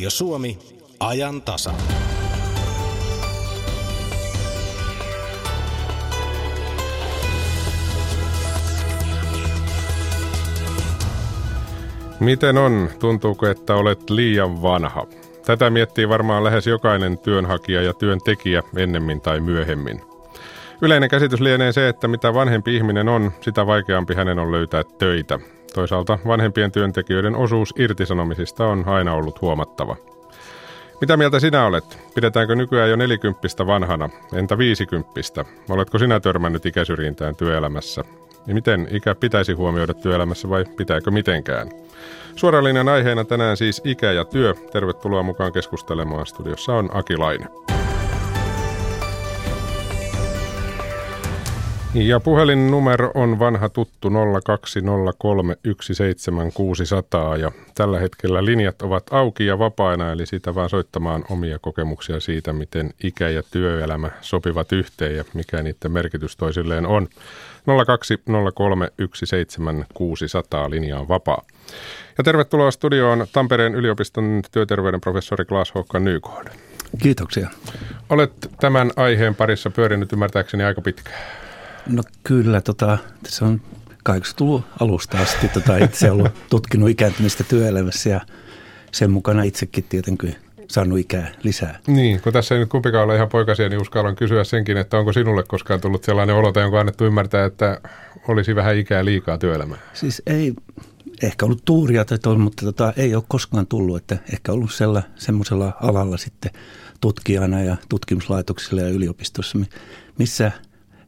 Radio Suomi, ajan tasa. Miten on? Tuntuuko, että olet liian vanha? Tätä miettii varmaan lähes jokainen työnhakija ja työntekijä ennemmin tai myöhemmin. Yleinen käsitys lienee se, että mitä vanhempi ihminen on, sitä vaikeampi hänen on löytää töitä. Toisaalta vanhempien työntekijöiden osuus irtisanomisista on aina ollut huomattava. Mitä mieltä sinä olet? Pidetäänkö nykyään jo nelikymppistä vanhana? Entä viisikymppistä? Oletko sinä törmännyt ikäsyrjintään työelämässä? Ja miten ikä pitäisi huomioida työelämässä vai pitääkö mitenkään? Suoran linjan aiheena tänään siis ikä ja työ. Tervetuloa mukaan keskustelemaan. Studiossa on Aki Laine. Ja puhelinnumero on vanha tuttu 020317600 ja tällä hetkellä linjat ovat auki ja vapaina, eli siitä vaan soittamaan omia kokemuksia siitä, miten ikä ja työelämä sopivat yhteen ja mikä niiden merkitys toisilleen on. 020317600 linja on vapaa. Ja tervetuloa studioon Tampereen yliopiston työterveyden professori Klaas Håkka Nykord. Kiitoksia. Olet tämän aiheen parissa pyörinyt ymmärtääkseni aika pitkään. No kyllä, tota, se on 80-luvun alusta asti tota, itse ollut tutkinut ikääntymistä työelämässä ja sen mukana itsekin tietenkin saanut ikää lisää. Niin, kun tässä ei nyt kumpikaan ole ihan poikasia, niin uskallan kysyä senkin, että onko sinulle koskaan tullut sellainen olo tai onko annettu ymmärtää, että olisi vähän ikää liikaa työelämää? Siis ei, ehkä ollut tuuria, tai mutta tota, ei ole koskaan tullut, että ehkä ollut sella, semmoisella alalla sitten tutkijana ja tutkimuslaitoksilla ja yliopistossa, missä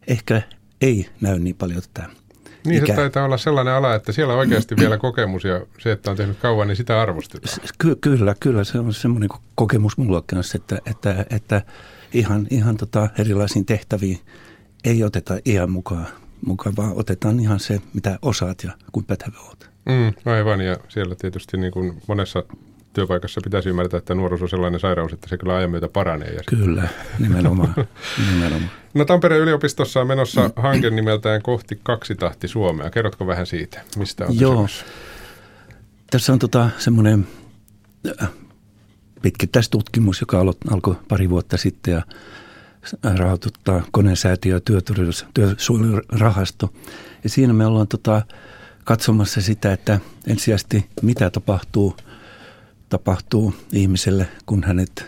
ehkä ei näy niin paljon tätä niin, ikä. se taitaa olla sellainen ala, että siellä on oikeasti vielä kokemus ja se, että on tehnyt kauan, niin sitä arvostetaan. Ky- kyllä, kyllä. Se on semmoinen kokemus mulla kanssa, että, että, että ihan, ihan tota erilaisiin tehtäviin ei oteta iän mukaan, mukaan, vaan otetaan ihan se, mitä osaat ja kuin pätevä olet. Mm, aivan, ja siellä tietysti niin kuin monessa työpaikassa pitäisi ymmärtää, että nuoruus on sellainen sairaus, että se kyllä ajan myötä paranee. Ja kyllä, nimenomaan. nimenomaan. No Tampereen yliopistossa on menossa hanke nimeltään kohti kaksi tahti Suomea. Kerrotko vähän siitä, mistä on Joo. Kysymys? Tässä on tota semmoinen äh, pitkittäistutkimus, joka alkoi pari vuotta sitten ja rahoituttaa konesäätiö ja työsuojelurahasto. Ja siinä me ollaan tota, katsomassa sitä, että ensisijaisesti mitä tapahtuu, ihmiselle, kun hänet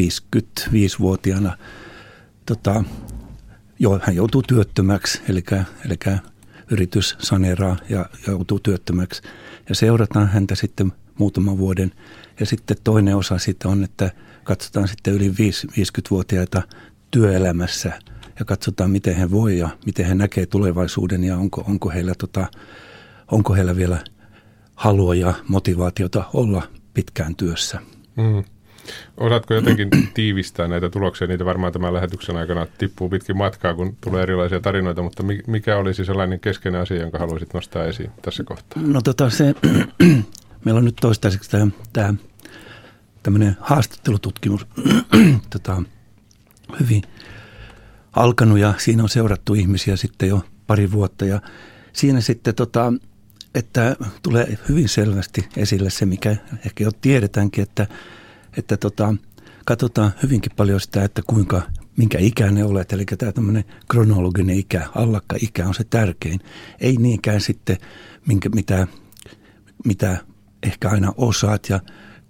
55-vuotiaana tota, jo, hän joutuu työttömäksi, eli, eli yritys saneeraa ja joutuu työttömäksi. Ja seurataan häntä sitten muutaman vuoden. Ja sitten toinen osa siitä on, että katsotaan sitten yli 50-vuotiaita työelämässä ja katsotaan, miten he voi ja miten he näkee tulevaisuuden ja onko, onko, heillä, tota, onko heillä vielä halua ja motivaatiota olla pitkään työssä. Mm. Osaatko jotenkin tiivistää näitä tuloksia? Niitä varmaan tämän lähetyksen aikana tippuu pitkin matkaa, kun tulee erilaisia tarinoita, mutta mikä olisi sellainen keskeinen asia, jonka haluaisit nostaa esiin tässä kohtaa? No tota se, meillä on nyt toistaiseksi tämä, tämä tämmöinen haastattelututkimus tota, hyvin alkanut ja siinä on seurattu ihmisiä sitten jo pari vuotta ja siinä sitten tota, että tulee hyvin selvästi esille se, mikä ehkä jo tiedetäänkin, että, että tota, katsotaan hyvinkin paljon sitä, että kuinka, minkä ikäinen olet. Eli tämä tämmöinen kronologinen ikä, allakka-ikä on se tärkein. Ei niinkään sitten, minkä, mitä, mitä ehkä aina osaat ja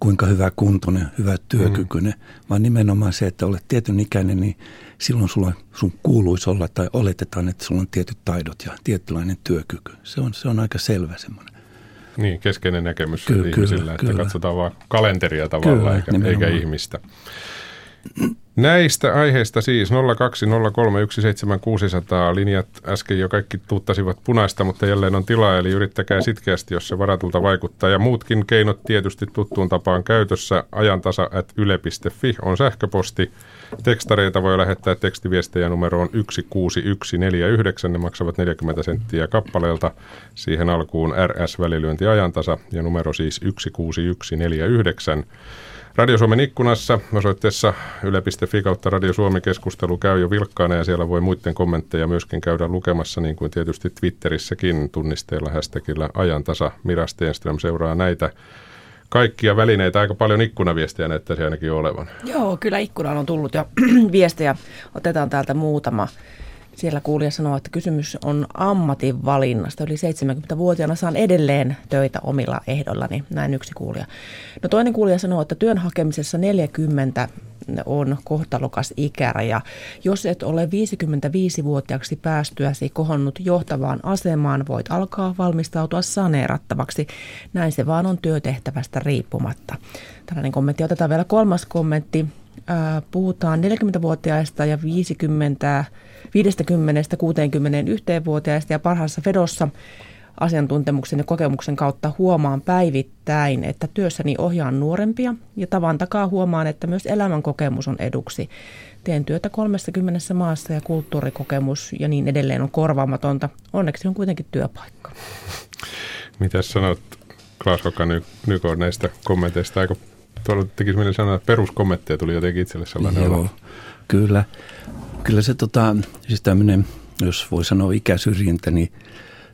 kuinka hyvä kuntoinen, hyvä työkykyinen, mm. vaan nimenomaan se, että olet tietyn ikäinen, niin silloin sulla, sun kuuluisi olla tai oletetaan, että sulla on tietyt taidot ja tietynlainen työkyky. Se on, se on aika selvä semmoinen. Niin, keskeinen näkemys Ky- ihmisillä, kyllä, että kyllä. katsotaan vaan kalenteria tavallaan kyllä, eikä, eikä ihmistä. Näistä aiheista siis 020317600 linjat äsken jo kaikki tuuttasivat punaista, mutta jälleen on tilaa, eli yrittäkää sitkeästi, jos se varatulta vaikuttaa. Ja muutkin keinot tietysti tuttuun tapaan käytössä. Ajantasa at yle.fi on sähköposti. Tekstareita voi lähettää tekstiviestejä numeroon 16149, ne maksavat 40 senttiä kappaleelta. Siihen alkuun RS-välilyönti ajantasa ja numero siis 16149. Radio Suomen ikkunassa osoitteessa yle.fi kautta Radio Suomi keskustelu käy jo vilkkaana ja siellä voi muiden kommentteja myöskin käydä lukemassa, niin kuin tietysti Twitterissäkin tunnisteella hashtagillä ajantasa. Mira Stenström seuraa näitä kaikkia välineitä, aika paljon ikkunaviestejä näyttäisi ainakin olevan. Joo, kyllä ikkunaan on tullut jo viestejä. Otetaan täältä muutama. Siellä kuulija sanoo, että kysymys on ammatin valinnasta. Yli 70-vuotiaana saan edelleen töitä omilla ehdollani, näin yksi kuulija. No toinen kuulija sanoo, että työn hakemisessa 40 on kohtalokas ikäraja. Jos et ole 55-vuotiaaksi päästyäsi kohonnut johtavaan asemaan, voit alkaa valmistautua saneerattavaksi. Näin se vaan on työtehtävästä riippumatta. Tällainen kommentti. Otetaan vielä kolmas kommentti. Puhutaan 40-vuotiaista ja 50 50-61-vuotiaista ja parhaassa Fedossa asiantuntemuksen ja kokemuksen kautta huomaan päivittäin, että työssäni ohjaan nuorempia ja tavan takaa huomaan, että myös elämän kokemus on eduksi. Teen työtä 30 maassa ja kulttuurikokemus ja niin edelleen on korvaamatonta. Onneksi on kuitenkin työpaikka. Mitä sanot Klaas Kokka Nyko näistä kommenteista? Aika tuolla tekisi mieli sanoa, että peruskommentteja tuli jotenkin itselle sellainen Joo, olo. Kyllä. Kyllä se tota, siis tämmöinen, jos voi sanoa ikäsyrjintä, niin,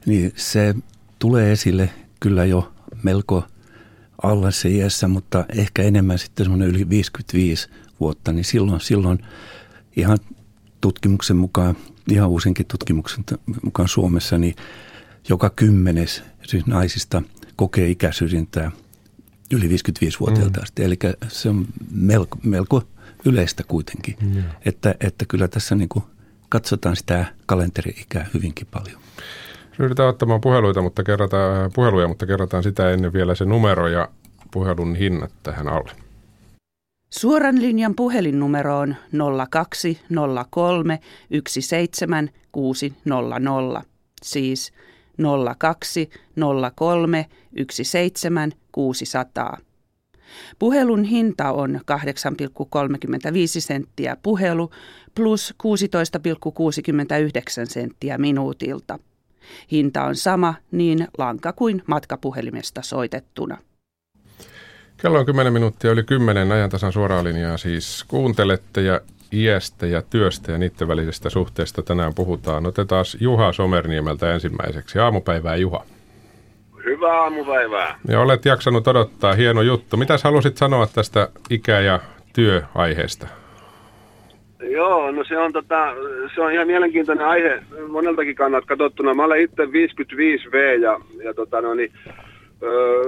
niin se tulee esille kyllä jo melko alla se iässä, mutta ehkä enemmän sitten semmoinen yli 55 vuotta, niin silloin, silloin ihan tutkimuksen mukaan, ihan uusinkin tutkimuksen mukaan Suomessa, niin joka kymmenes siis naisista kokee ikäsyrjintää yli 55-vuotiailta mm. asti. Eli se on melko, melko yleistä kuitenkin. Mm. Että, että kyllä tässä niin kuin katsotaan sitä kalenteri-ikää hyvinkin paljon. Ryhdytään ottamaan puheluita, mutta kerrataan, puheluja, mutta kerrotaan sitä ennen vielä se numero ja puhelun hinnat tähän alle. Suoran linjan puhelinnumero on 0203 17600, siis 0203 17600. Puhelun hinta on 8,35 senttiä puhelu plus 16,69 senttiä minuutilta. Hinta on sama niin lanka kuin matkapuhelimesta soitettuna. Kello on 10 minuuttia yli 10 ajantasan suoraa linjaa siis kuuntelette ja iästä ja työstä ja niiden välisestä suhteesta tänään puhutaan. Otetaan Juha Somerniemeltä ensimmäiseksi. Aamupäivää Juha. Hyvää aamupäivää. Ja olet jaksanut odottaa, hieno juttu. Mitäs halusit sanoa tästä ikä- ja työaiheesta? Joo, no se on, tota, se on ihan mielenkiintoinen aihe moneltakin kannalta katsottuna. Mä olen itse 55V ja, ja tota, no niin, öö,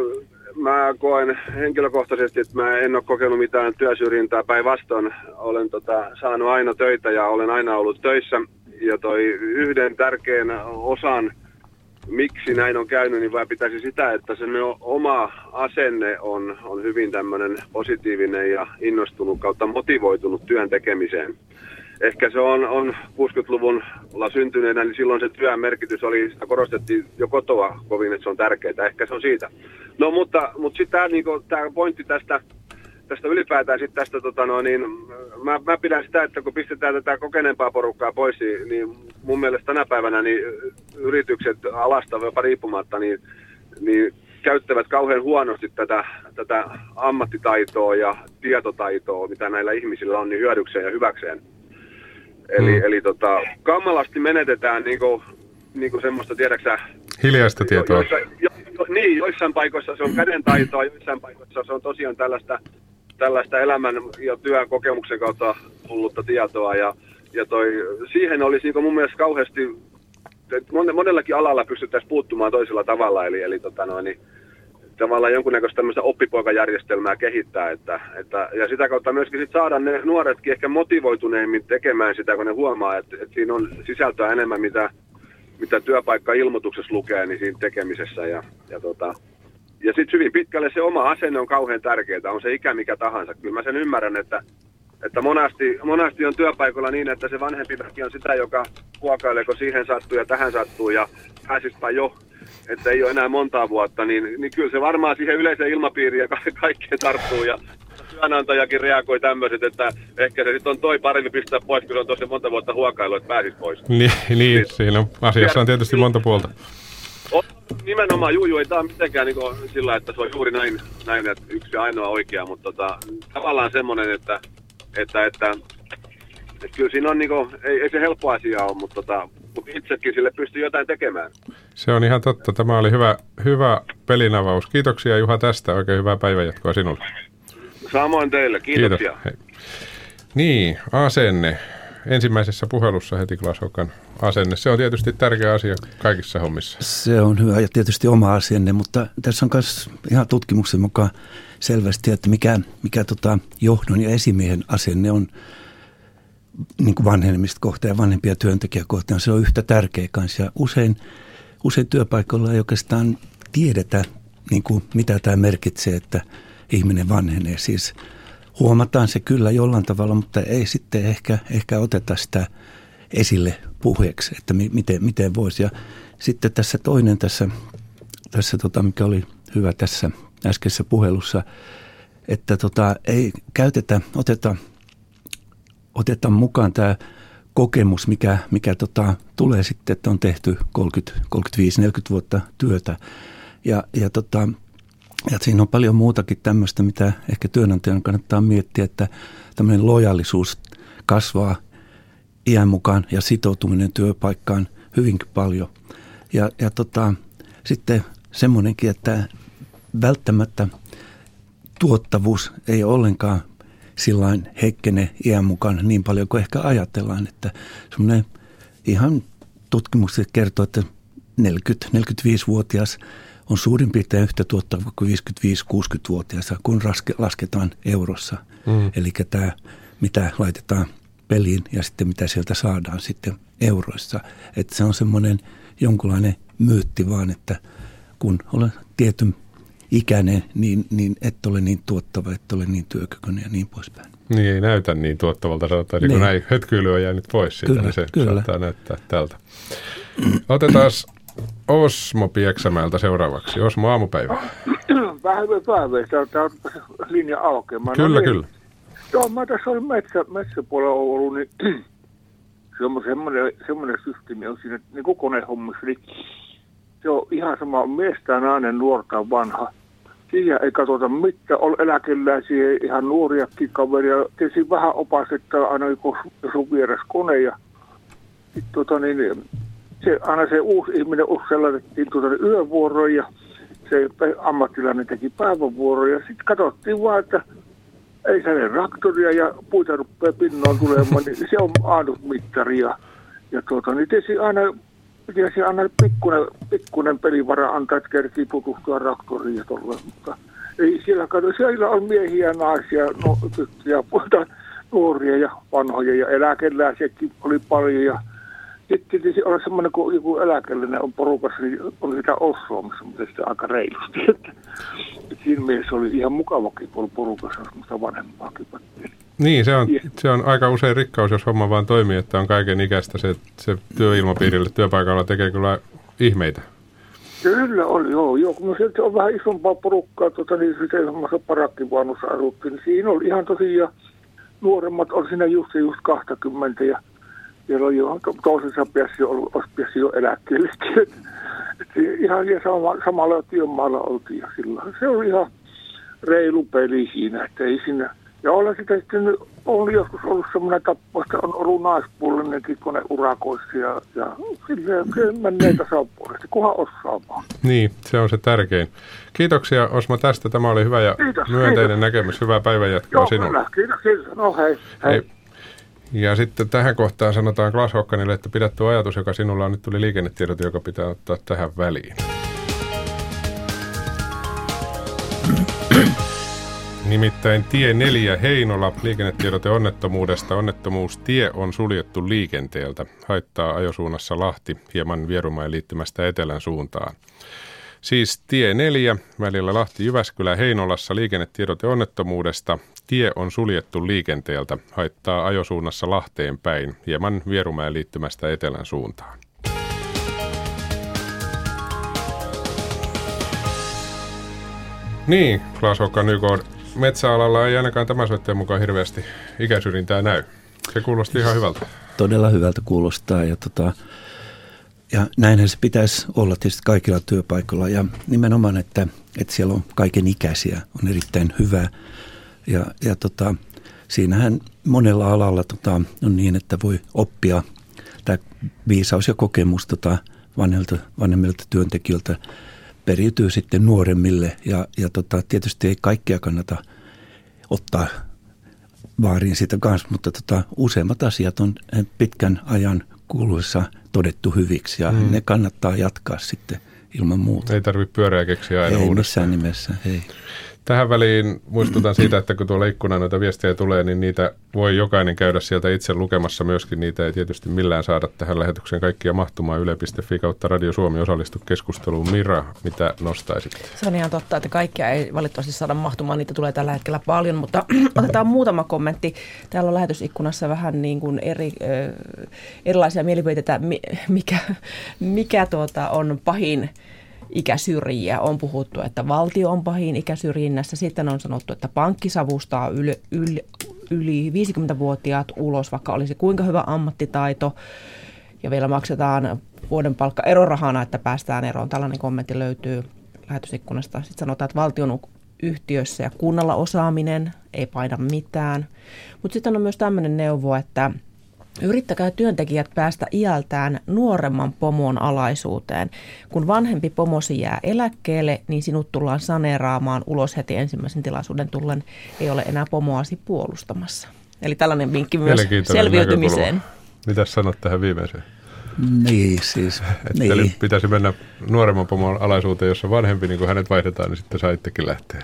mä koen henkilökohtaisesti, että mä en ole kokenut mitään työsyrjintää. Päinvastoin olen tota, saanut aina töitä ja olen aina ollut töissä. Ja toi yhden tärkeän osan miksi näin on käynyt, niin vaan pitäisi sitä, että se oma asenne on, on hyvin tämmöinen positiivinen ja innostunut kautta motivoitunut työn tekemiseen. Ehkä se on, on 60-luvulla syntyneenä, niin silloin se työn merkitys oli, sitä korostettiin jo kotoa kovin, että se on tärkeää. Ehkä se on siitä. No mutta, mutta sitten tämä niinku, pointti tästä tästä ylipäätään sitten tästä, tota no, niin mä, mä, pidän sitä, että kun pistetään tätä kokeneempaa porukkaa pois, niin, niin mun mielestä tänä päivänä niin yritykset alasta jopa riippumatta, niin, niin käyttävät kauhean huonosti tätä, tätä ammattitaitoa ja tietotaitoa, mitä näillä ihmisillä on, niin hyödykseen ja hyväkseen. Eli, mm. eli tota, kammalasti menetetään niinku, niinku semmoista, tiedäksä... Hiljaista tietoa. Jo, jo, jo, niin, joissain paikoissa se on kädentaitoa, joissain paikoissa se on tosiaan tällaista tällaista elämän ja työn kokemuksen kautta tullutta tietoa. Ja, ja toi, siihen olisi niin mun mielestä kauheasti, että monellakin alalla pystyttäisiin puuttumaan toisella tavalla. Eli, eli tota noin, niin, tavallaan jonkunnäköistä tämmöistä oppipoikajärjestelmää kehittää. Että, että, ja sitä kautta myöskin sit saada ne nuoretkin ehkä motivoituneemmin tekemään sitä, kun ne huomaa, että, että siinä on sisältöä enemmän, mitä, mitä työpaikka-ilmoituksessa lukee, niin siinä tekemisessä. Ja, ja tota, ja sitten hyvin pitkälle se oma asenne on kauhean tärkeää, on se ikä mikä tahansa. Kyllä mä sen ymmärrän, että, että monasti, monasti on työpaikalla niin, että se vanhempi väki on sitä, joka huokailee, kun siihen sattuu ja tähän sattuu ja pääsisipä jo, että ei ole enää montaa vuotta, niin, niin kyllä se varmaan siihen yleiseen ilmapiiriin ja ka- kaikkeen tarttuu ja työnantajakin reagoi tämmöiset, että ehkä se sitten on toi parempi pistää pois, kun on tosi monta vuotta huokailu, että pääsis pois. Niin, niin siinä on, asiassa on tietysti monta puolta. On, nimenomaan, juu, juu, ei tämä ole mitenkään niin sillä, että se on juuri näin, näin että yksi ainoa oikea, mutta tota, tavallaan semmoinen, että, että, että, että kyllä siinä on, niin kuin, ei, ei se helppo asia ole, mutta, tota, mutta itsekin sille pystyy jotain tekemään. Se on ihan totta. Tämä oli hyvä, hyvä pelinavaus. Kiitoksia Juha tästä. Oikein hyvää päivänjatkoa sinulle. Samoin teille, kiitoksia. Kiitos. Hei. Niin, asenne. Ensimmäisessä puhelussa heti Glasokan asenne. Se on tietysti tärkeä asia kaikissa hommissa. Se on hyvä ja tietysti oma asenne, mutta tässä on myös ihan tutkimuksen mukaan selvästi, että mikä, mikä tota johdon ja esimiehen asenne on niin kuin vanhenemista kohtaan ja vanhempia työntekijäkohtaan. Se on yhtä tärkeä kanssa ja usein, usein työpaikoilla ei oikeastaan tiedetä, niin kuin mitä tämä merkitsee, että ihminen vanhenee. Siis huomataan se kyllä jollain tavalla, mutta ei sitten ehkä, ehkä oteta sitä esille puheeksi, että mi, miten, miten voisi. Ja sitten tässä toinen tässä, tässä tota, mikä oli hyvä tässä äskeisessä puhelussa, että tota, ei käytetä, oteta, oteta mukaan tämä kokemus, mikä, mikä tota, tulee sitten, että on tehty 30, 35, 40 vuotta työtä. Ja, ja, tota, ja siinä on paljon muutakin tämmöistä, mitä ehkä työnantajan kannattaa miettiä, että tämmöinen lojallisuus kasvaa iän mukaan ja sitoutuminen työpaikkaan hyvinkin paljon. Ja, ja tota, sitten semmoinenkin, että välttämättä tuottavuus ei ollenkaan sillain heikkene iän mukaan niin paljon kuin ehkä ajatellaan, että semmoinen ihan tutkimukset kertoo, että 40-45-vuotias on suurin piirtein yhtä tuottava kuin 55-60-vuotias, kun lasketaan eurossa. Mm. Eli tämä, mitä laitetaan peliin ja sitten mitä sieltä saadaan sitten euroissa. Että se on semmoinen jonkunlainen myytti vaan, että kun olen tietyn ikäinen, niin, niin et ole niin tuottava, et ole niin työkykyinen ja niin poispäin. Niin ei näytä niin tuottavalta, sanotaan, niin kun näin hötkyily on jäänyt pois siitä, kyllä, niin se kyllä. saattaa näyttää tältä. Otetaan Osmo Pieksämäeltä seuraavaksi. Osmo, aamupäivä. Vähän päivää, tämä on linja aukeamaan. Kyllä, no, kyllä. Joo, mä tässä olin metsä, metsäpuolella ollut, niin se on semmoinen, semmoinen systeemi on siinä niin kuin konehommissa, niin se on ihan sama mies tai nainen, nuorta vanha. Siihen ei katsota mitään, on eläkeläisiä, ihan nuoriakin kaveria. Tietysti vähän opastettaa aina, jos on vieras kone. Ja, sit, tota, niin, se, aina se uusi ihminen uskallettiin tuota, niin ja se ammattilainen teki päivävuoroja. Sitten katsottiin vaan, että ei se raktoria ja puita rupeaa pinnoon tulemaan, niin se on ainut mittari. Ja, ja tuota, niin tietysti aina pitäisi aina pikkuinen, pikkuinen pelivara antaa, että kerkii tutustua raktoriin ja tolle, mutta ei siellä kato. Siellä on miehiä naisia, no, tyttöjä, puhuta, nuoria ja vanhoja ja eläkeläisiäkin oli paljon ja sitten tietysti olla semmoinen, kun joku eläkeläinen on porukassa, niin oli sitä Ossuomassa, mutta sitten aika reilusti. Että, että siinä mielessä oli ihan mukavakin, kun oli porukassa semmoista vanhempaakin Niin, se on, se on aika usein rikkaus, jos homma vaan toimii, että on kaiken ikäistä. Se, se työilmapiirille työpaikalla tekee kyllä ihmeitä. Kyllä oli, joo. joo. Kun se on vähän isompaa porukkaa, tuota, niin sitten semmoisessa parakkivuonnossa asuttiin. Niin siinä oli ihan tosiaan, nuoremmat oli siinä just just 20 ja siellä on jo toisessa päässä ollut, olisi jo eläkkeelle. ihan sama, samalla työmaalla oltiin ja sillä se oli ihan reilu peli siinä, että ei siinä. Ja olen sitä sitten, on joskus ollut semmoinen tappo, että on ollut naispuolinenkin kone urakoissa ja, ja sille, se menee tasapuolisesti, kunhan osaa vaan. Niin, se on se tärkein. Kiitoksia Osmo tästä, tämä oli hyvä ja kiitos, myönteinen kiitos. näkemys. Hyvää päivänjatkoa Joo, sinulle. Kyllä, kiitos, kiitos. No hei. hei. hei. Ja sitten tähän kohtaan sanotaan Klaas Hokkanille, että pidät tuo ajatus, joka sinulla on nyt tuli liikennetiedot, joka pitää ottaa tähän väliin. Nimittäin tie 4 Heinola liikennetiedote onnettomuudesta. Onnettomuustie on suljettu liikenteeltä. Haittaa ajosuunnassa Lahti hieman Vierumäen liittymästä etelän suuntaan. Siis tie 4 välillä Lahti-Jyväskylä Heinolassa liikennetiedote onnettomuudesta. Tie on suljettu liikenteeltä, haittaa ajosuunnassa Lahteen päin, hieman Vierumäen liittymästä etelän suuntaan. Niin, Klaas Håkan Nykod, metsäalalla ei ainakaan tämän soittajan mukaan hirveästi ikäsyrjintää näy. Se kuulosti ihan hyvältä. Todella hyvältä kuulostaa ja, tota, ja näinhän se pitäisi olla tietysti kaikilla työpaikoilla. Ja nimenomaan, että, että siellä on kaiken ikäisiä, on erittäin hyvä. Ja, ja tota, siinähän monella alalla tota, on niin, että voi oppia tämä viisaus ja kokemus tota, vanhemmilta, vanhemmilta työntekijöiltä periytyy sitten nuoremmille. Ja, ja tota, tietysti ei kaikkea kannata ottaa vaariin siitä kanssa, mutta tota, useimmat asiat on pitkän ajan kuluessa todettu hyviksi ja mm. ne kannattaa jatkaa sitten ilman muuta. Ei tarvitse pyöreä keksiä aina Ei uudestaan. missään nimessä, ei. Tähän väliin muistutan siitä, että kun tuolla ikkuna noita viestejä tulee, niin niitä voi jokainen käydä sieltä itse lukemassa myöskin. Niitä ei tietysti millään saada tähän lähetykseen kaikkia mahtumaan. Yle.fi kautta Radio Suomi osallistu keskusteluun. Mira, mitä nostaisit? Se on ihan totta, että kaikkia ei valitettavasti saada mahtumaan. Niitä tulee tällä hetkellä paljon, mutta otetaan muutama kommentti. Täällä on lähetysikkunassa vähän niin kuin eri, erilaisia mielipiteitä, mikä, mikä tuota on pahin ikäsyrjiä. On puhuttu, että valtio on pahin ikäsyrjinnässä. Sitten on sanottu, että pankki savustaa yli, yli, yli 50-vuotiaat ulos, vaikka olisi kuinka hyvä ammattitaito. Ja vielä maksetaan vuoden palkka erorahana, että päästään eroon. Tällainen kommentti löytyy lähetysikkunasta. Sitten sanotaan, että valtion yhtiössä ja kunnalla osaaminen ei paina mitään. Mutta sitten on myös tämmöinen neuvo, että – Yrittäkää työntekijät päästä iältään nuoremman pomon alaisuuteen. Kun vanhempi pomosi jää eläkkeelle, niin sinut tullaan saneeraamaan ulos heti ensimmäisen tilaisuuden tullen. Ei ole enää pomoasi puolustamassa. Eli tällainen vinkki myös selviytymiseen. Mitä sanot tähän viimeiseen? Niin, siis. Että niin. pitäisi mennä nuoremman pomon alaisuuteen, jossa vanhempi, niin kun hänet vaihdetaan, niin sitten saa itsekin lähteä.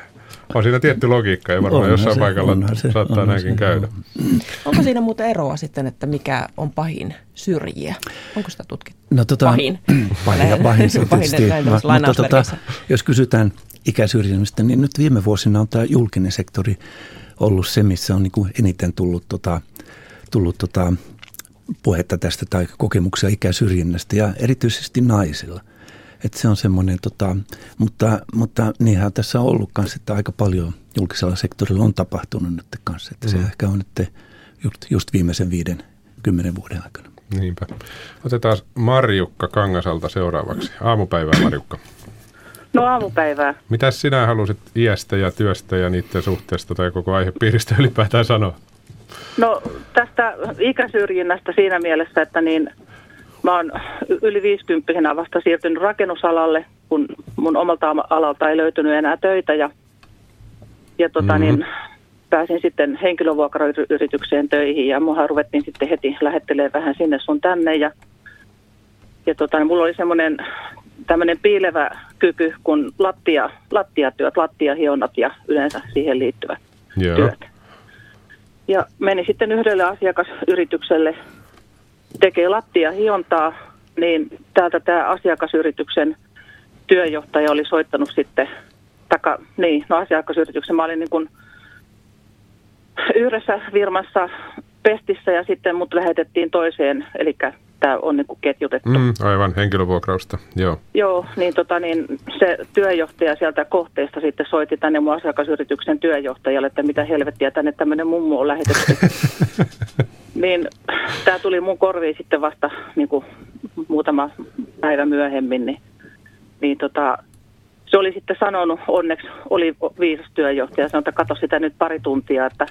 On siinä tietty logiikka ja varmaan onhan jossain se, paikalla se, saattaa näinkin se, käydä. On. Onko siinä muuten eroa sitten, että mikä on pahin syrjiä? Onko sitä tutkittu? No, tota, pahin. Pahin ja pahin se tietysti. mutta tota, jos kysytään ikäsyrjinnästä, niin nyt viime vuosina on tämä julkinen sektori ollut se, missä on niin kuin eniten tullut, tota, tullut tota, puhetta tästä tai kokemuksia ikäsyrjinnästä ja erityisesti naisilla – että se on semmoinen, tota, mutta, mutta niinhän tässä on ollut kanssa, että aika paljon julkisella sektorilla on tapahtunut nyt kanssa. Että mm. se ehkä on nyt just, just viimeisen viiden, kymmenen vuoden aikana. Niinpä. Otetaan Marjukka Kangasalta seuraavaksi. Aamupäivää Marjukka. No aamupäivää. Mitä sinä halusit iästä ja työstä ja niiden suhteesta tai koko aihepiiristä ylipäätään sanoa? No tästä ikäsyrjinnästä siinä mielessä, että niin Mä oon yli 50 vasta siirtynyt rakennusalalle, kun mun omalta alalta ei löytynyt enää töitä ja, ja tota mm-hmm. niin, pääsin sitten henkilövuokrayritykseen töihin ja muahan ruvettiin sitten heti lähettelemään vähän sinne sun tänne ja, ja tota, niin mulla oli semmoinen tämmöinen piilevä kyky kuin lattia, lattiatyöt, lattiahionnat ja yleensä siihen liittyvät Joo. työt. Ja menin sitten yhdelle asiakasyritykselle tekee lattia hiontaa, niin täältä tämä asiakasyrityksen työjohtaja oli soittanut sitten, taka, niin, no asiakasyrityksen, mä olin niin kuin yhdessä firmassa pestissä ja sitten mut lähetettiin toiseen, eli tämä on niin kuin ketjutettu. Mm, aivan, henkilövuokrausta, joo. Joo, niin, tota, niin se työjohtaja sieltä kohteesta sitten soitti tänne mun asiakasyrityksen työjohtajalle, että mitä helvettiä tänne tämmöinen mummo on lähetetty. niin tämä tuli mun korviin sitten vasta niin kuin muutama päivä myöhemmin, niin, niin tota, se oli sitten sanonut, onneksi oli viisas työjohtaja, sanoi, että katso sitä nyt pari tuntia, että,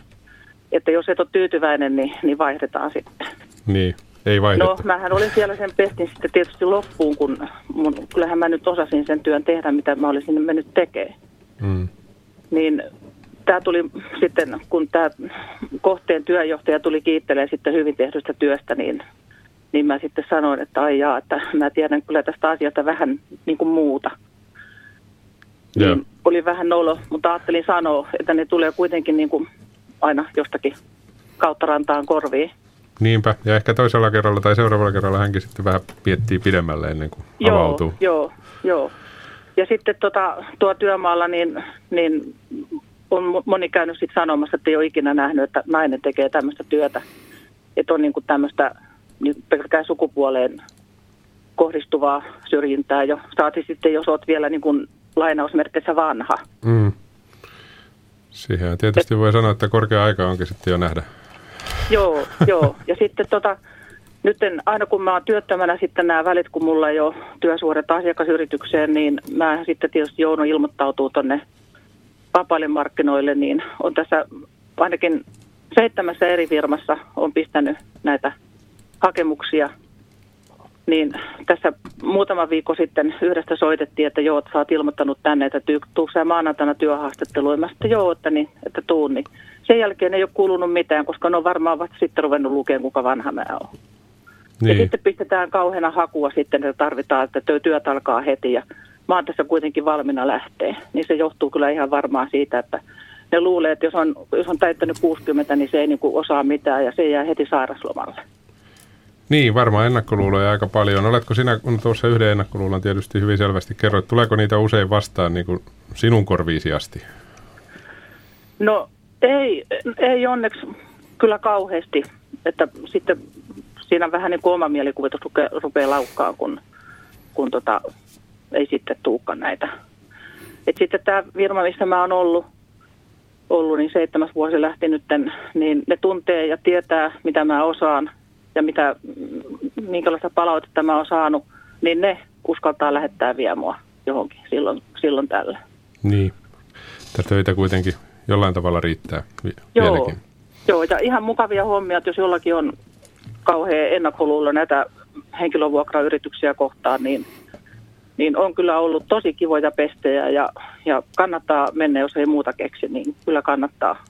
että jos et ole tyytyväinen, niin, niin vaihdetaan sitten. Niin, ei vaihdettu. No, mähän olin siellä sen pestin sitten tietysti loppuun, kun mun, kyllähän mä nyt osasin sen työn tehdä, mitä mä olisin mennyt tekemään. Mm. Niin tämä tuli sitten, kun tämä kohteen työjohtaja tuli kiittelemään sitten hyvin tehdystä työstä, niin, niin mä sitten sanoin, että ai jaa, että mä tiedän kyllä tästä asiasta vähän niin kuin muuta. Yeah. Niin oli vähän nolo, mutta ajattelin sanoa, että ne tulee kuitenkin niin kuin aina jostakin kautta rantaan korviin. Niinpä, ja ehkä toisella kerralla tai seuraavalla kerralla hänkin sitten vähän piettii pidemmälle ennen kuin joo, avautuu. Joo, joo. Ja sitten tota, tuo työmaalla, niin, niin on moni käynyt sitten sanomassa, että ei ole ikinä nähnyt, että nainen tekee tämmöistä työtä. Että on niin kuin tämmöistä niin sukupuoleen kohdistuvaa syrjintää jo. Saati sitten, jos olet vielä niin kuin lainausmerkeissä vanha. Mm. Siihen tietysti Et, voi sanoa, että korkea aika onkin sitten jo nähdä. Joo, joo. Ja sitten tota, nyt aina kun mä oon työttömänä sitten nämä välit, kun mulla ei ole työsuhdetta asiakasyritykseen, niin mä sitten tietysti joudun ilmoittautuu tuonne vapaille markkinoille, niin on tässä ainakin seitsemässä eri firmassa on pistänyt näitä hakemuksia. niin tässä muutama viikko sitten yhdestä soitettiin, että joo, että sä oot ilmoittanut tänne, että tuu sä maanantaina työhaastatteluun. Mä sitten joo, että, niin, että tuun. Niin sen jälkeen ei ole kuulunut mitään, koska ne on varmaan vasta sitten ruvennut lukemaan, kuinka vanha mä oon. Niin. Ja sitten pistetään kauheana hakua sitten, että tarvitaan, että työt alkaa heti ja mä oon tässä kuitenkin valmiina lähteä. Niin se johtuu kyllä ihan varmaan siitä, että ne luulee, että jos on, jos on täyttänyt 60, niin se ei niin osaa mitään ja se jää heti sairaslomalle. Niin, varmaan ennakkoluuloja aika paljon. Oletko sinä, kun tuossa yhden ennakkoluulon tietysti hyvin selvästi kerroit, tuleeko niitä usein vastaan niin kuin sinun korviisi asti? No ei, ei onneksi kyllä kauheasti, että sitten siinä vähän niin kuin oma mielikuvitus rupeaa, rupeaa laukkaan, kun, kun tota, ei sitten tuukka näitä. Et sitten tämä firma, missä mä oon ollut, ollut niin seitsemäs vuosi lähti nyt, niin ne tuntee ja tietää, mitä mä osaan ja mitä, minkälaista palautetta mä oon saanut, niin ne uskaltaa lähettää vielä mua johonkin silloin, silloin tällä. Niin, Tätä töitä kuitenkin jollain tavalla riittää Joo. vieläkin. Joo, ja ihan mukavia hommia, että jos jollakin on kauhean ennakkoluulla näitä henkilövuokrayrityksiä kohtaan, niin, niin on kyllä ollut tosi kivoja pestejä ja, ja kannattaa mennä, jos ei muuta keksi, niin kyllä kannattaa,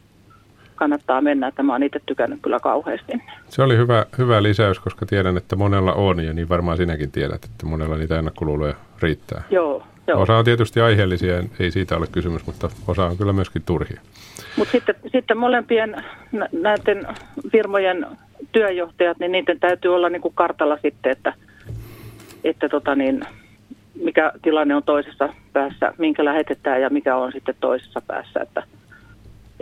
kannattaa mennä, että mä oon itse tykännyt kyllä kauheasti. Se oli hyvä, hyvä lisäys, koska tiedän, että monella on ja niin varmaan sinäkin tiedät, että monella niitä ennakkoluuloja riittää. Joo, Joo. Osa on tietysti aiheellisia, ei siitä ole kysymys, mutta osa on kyllä myöskin turhia. Mutta sitten, sitten molempien näiden firmojen työjohtajat, niin niiden täytyy olla niin kuin kartalla sitten, että, että tota niin, mikä tilanne on toisessa päässä, minkä lähetetään ja mikä on sitten toisessa päässä, että,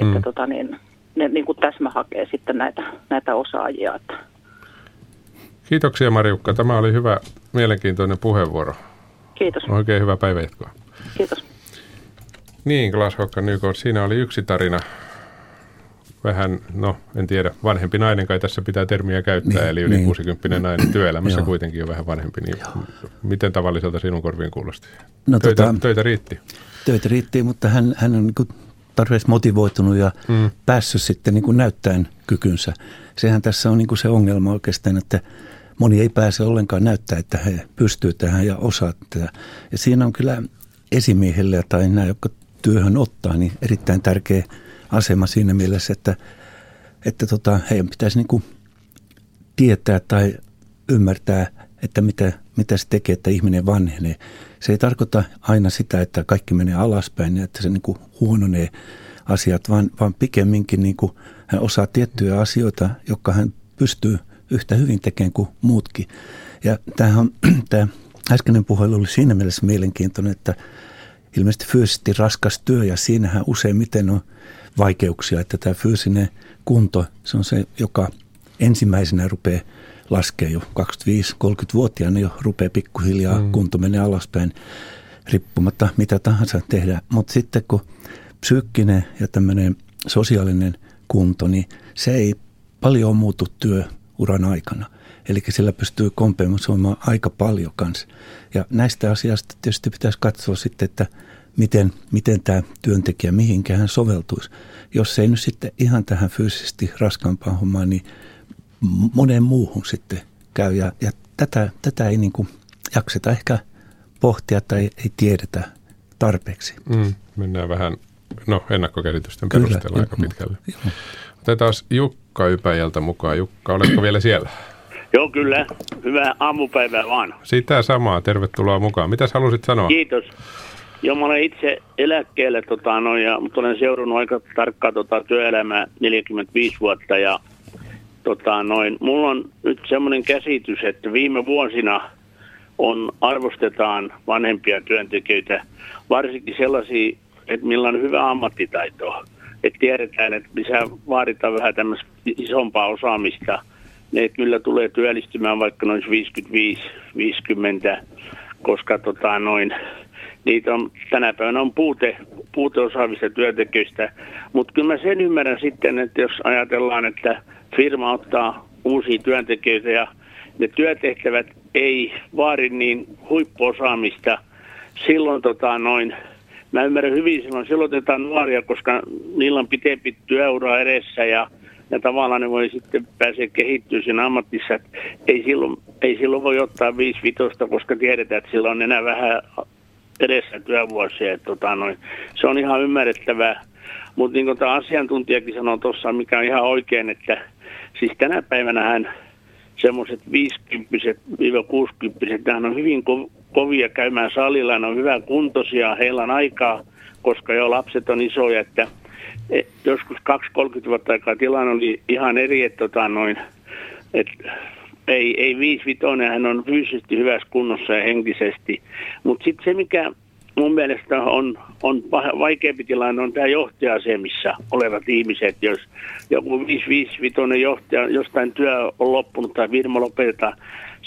mm. että tota niin, ne niin kuin täsmä hakee sitten näitä, näitä osaajia. Että. Kiitoksia Marjukka. Tämä oli hyvä, mielenkiintoinen puheenvuoro. Kiitos. Oikein hyvää päivänjatkoa. Kiitos. Niin, Glashow Nykort, siinä oli yksi tarina. Vähän, no en tiedä, vanhempi nainen kai tässä pitää termiä käyttää, niin, eli yli niin. 60 nainen työelämässä kuitenkin jo vähän vanhempi. Niin miten tavalliselta sinun korviin kuulosti? No, töitä, tota, töitä riitti? Töitä riitti, mutta hän, hän on niin tarpeeksi motivoitunut ja mm. päässyt sitten niin kuin näyttäen kykynsä. Sehän tässä on niin kuin se ongelma oikeastaan, että moni ei pääse ollenkaan näyttää, että he pystyvät tähän ja osaa tätä. Ja siinä on kyllä esimiehelle tai nämä, jotka työhön ottaa, niin erittäin tärkeä asema siinä mielessä, että, että tota, heidän pitäisi niin kuin tietää tai ymmärtää, että mitä, mitä se tekee, että ihminen vanhenee. Se ei tarkoita aina sitä, että kaikki menee alaspäin ja että se niin kuin huononee asiat, vaan, vaan pikemminkin niin kuin hän osaa tiettyjä asioita, jotka hän pystyy yhtä hyvin tekemään kuin muutkin. Ja tämähän, tämä äskeinen puhelu oli siinä mielessä mielenkiintoinen, että ilmeisesti fyysisesti raskas työ ja siinähän useimmiten on vaikeuksia, että tämä fyysinen kunto, se on se, joka ensimmäisenä rupeaa laskea jo 25-30-vuotiaana jo rupeaa pikkuhiljaa, mm. kunto menee alaspäin, riippumatta mitä tahansa tehdään. Mutta sitten kun psyykkinen ja tämmöinen sosiaalinen kunto, niin se ei paljon muutu työuran aikana. Eli sillä pystyy kompensoimaan aika paljon kanssa. Ja näistä asioista tietysti pitäisi katsoa sitten, että miten, miten tämä työntekijä, mihinkä hän soveltuisi. Jos ei nyt sitten ihan tähän fyysisesti raskaampaan hommaan, niin moneen muuhun sitten käy. Ja, ja tätä, tätä ei niin kuin jakseta ehkä pohtia tai ei tiedetä tarpeeksi. Mm, mennään vähän no, ennakkokäsitysten Kyllä, perusteella aika pitkälle. Otetaan Jukka Ypäjältä mukaan. Jukka, oletko vielä siellä? Joo, kyllä. Hyvää aamupäivää vaan. Sitä samaa. Tervetuloa mukaan. Mitäs halusit sanoa? Kiitos. Joo, mä olen itse eläkkeelle, tota, no, ja, mutta olen seurannut aika tarkkaan tota, työelämää 45 vuotta. Ja, tota, noin, mulla on nyt semmoinen käsitys, että viime vuosina on, arvostetaan vanhempia työntekijöitä, varsinkin sellaisia, että millä on hyvä ammattitaito. Että tiedetään, että lisää vaaditaan vähän tämmöistä isompaa osaamista – ne kyllä tulee työllistymään vaikka noin 55-50, koska tota noin, niitä on, tänä päivänä on puute, puute osaavista työntekijöistä. Mutta kyllä mä sen ymmärrän sitten, että jos ajatellaan, että firma ottaa uusia työntekijöitä ja ne työtehtävät ei vaadi niin huippuosaamista, silloin tota noin, mä ymmärrän hyvin silloin, silloin otetaan nuoria, koska niillä on pitempi työura edessä ja ja tavallaan ne voi sitten pääsee kehittyä siinä ammatissa. Ei, silloin, ei silloin voi ottaa 5 vitosta, koska tiedetään, että silloin on enää vähän edessä työvuosia. Tota noin, se on ihan ymmärrettävää. Mutta niin kuin tämä asiantuntijakin sanoi tuossa, mikä on ihan oikein, että siis tänä päivänä hän semmoiset 50-60, hän on hyvin ko- kovia käymään salilla, ne on hyvän kuntoisia, heillä on aikaa, koska jo lapset on isoja, että e, joskus 2-30 vuotta aikaa tilanne oli ihan eri, että tota noin, et ei, ei 5 hän on fyysisesti hyvässä kunnossa ja henkisesti. Mutta sitten se, mikä mun mielestä on, on vaikeampi tilanne, on tämä johtaja-asemissa olevat ihmiset. Jos joku 555 johtaja, jostain työ on loppunut tai firma lopetetaan,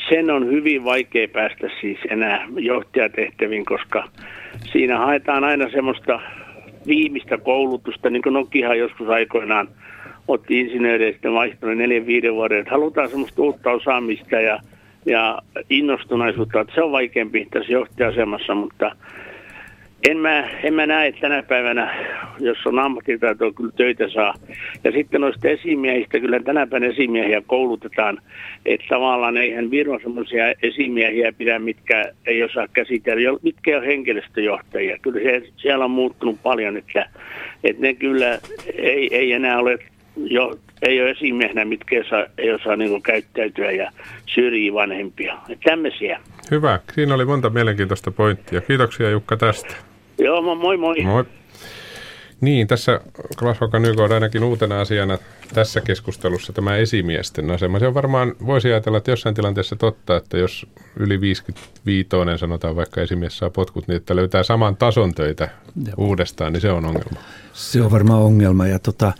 sen on hyvin vaikea päästä siis enää johtajatehtäviin, koska siinä haetaan aina semmoista viimeistä koulutusta, niin kuin Nokia joskus aikoinaan otti insinööreistä vaihtunut neljän viiden vuoden, että halutaan semmoista uutta osaamista ja, ja innostuneisuutta, että se on vaikeampi tässä johtaja-asemassa, mutta en mä, en mä näe tänä päivänä, jos on ammattitaitoa, kyllä töitä saa. Ja sitten noista esimiehistä, kyllä tänä päivänä esimiehiä koulutetaan, että tavallaan eihän Viro sellaisia esimiehiä pidä, mitkä ei osaa käsitellä, mitkä on henkilöstöjohtajia. Kyllä se, siellä on muuttunut paljon, että, että ne kyllä ei, ei enää ole jo, ei ole esimiehenä, mitkä ei osaa, ei osaa niin käyttäytyä ja syrjii vanhempia. Että tämmöisiä. Hyvä. Siinä oli monta mielenkiintoista pointtia. Kiitoksia Jukka tästä. Joo, moi moi. Moi. Niin, tässä Klashokan YK on ainakin uutena asiana tässä keskustelussa tämä esimiesten asema. Se on varmaan, voisi ajatella, että jossain tilanteessa totta, että jos yli 55 sanotaan vaikka esimies saa potkut, niin että löytää saman tason töitä Jep. uudestaan, niin se on ongelma. Se on varmaan ongelma ja tota,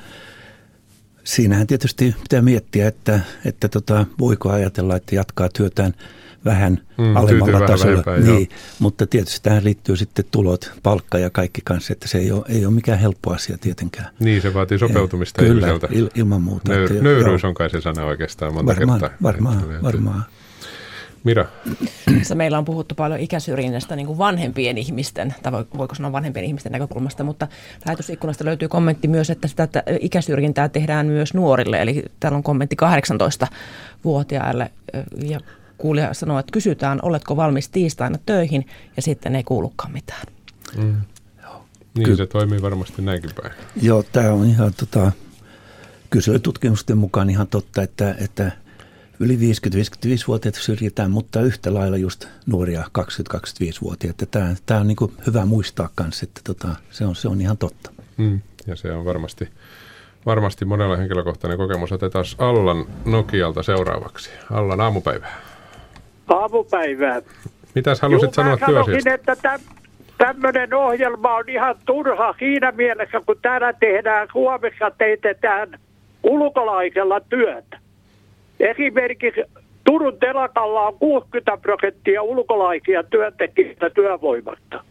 siinähän tietysti pitää miettiä, että, että tota, voiko ajatella, että jatkaa työtään – vähän mm, alemmalla tasolla. Vähän niin, mutta tietysti tähän liittyy sitten tulot, palkka ja kaikki kanssa, että se ei ole, ei ole mikään helppo asia tietenkään. Niin, se vaatii sopeutumista Kyllä, ihmiseltä. Il, ilman muuta. Nöyr, nöyryys on kai se sana oikeastaan monta varmaan, kertaa. Varmaan, varmaan. Mira? Meillä on puhuttu paljon ikäsyrjinnästä niin kuin vanhempien ihmisten, tai voiko sanoa vanhempien ihmisten näkökulmasta, mutta lähetysikkunasta löytyy kommentti myös, että sitä että ikäsyrjintää tehdään myös nuorille, eli täällä on kommentti 18-vuotiaille, ja kuulija sanoo, että kysytään, oletko valmis tiistaina töihin, ja sitten ei kuulukaan mitään. Mm. Niin Ky- se toimii varmasti näinkin päin. Joo, tämä on ihan tota, kyselytutkimusten mukaan ihan totta, että, että yli 50-55-vuotiaat syrjitään, mutta yhtä lailla just nuoria 20-25-vuotiaita. Tämä, tämä on niin hyvä muistaa myös, että tota, se, on, se on ihan totta. Mm. Ja se on varmasti, varmasti monella henkilökohtainen kokemus. Otetaan Allan Nokialta seuraavaksi. Allan aamupäivää aamupäivää. Mitäs halusit Juu, sanoa työasiasta? että täm, tämmöinen ohjelma on ihan turha siinä mielessä, kun täällä tehdään, Suomessa teitetään ulkolaisella työtä. Esimerkiksi Turun telakalla on 60 prosenttia ulkolaisia työntekijöitä työvoimasta.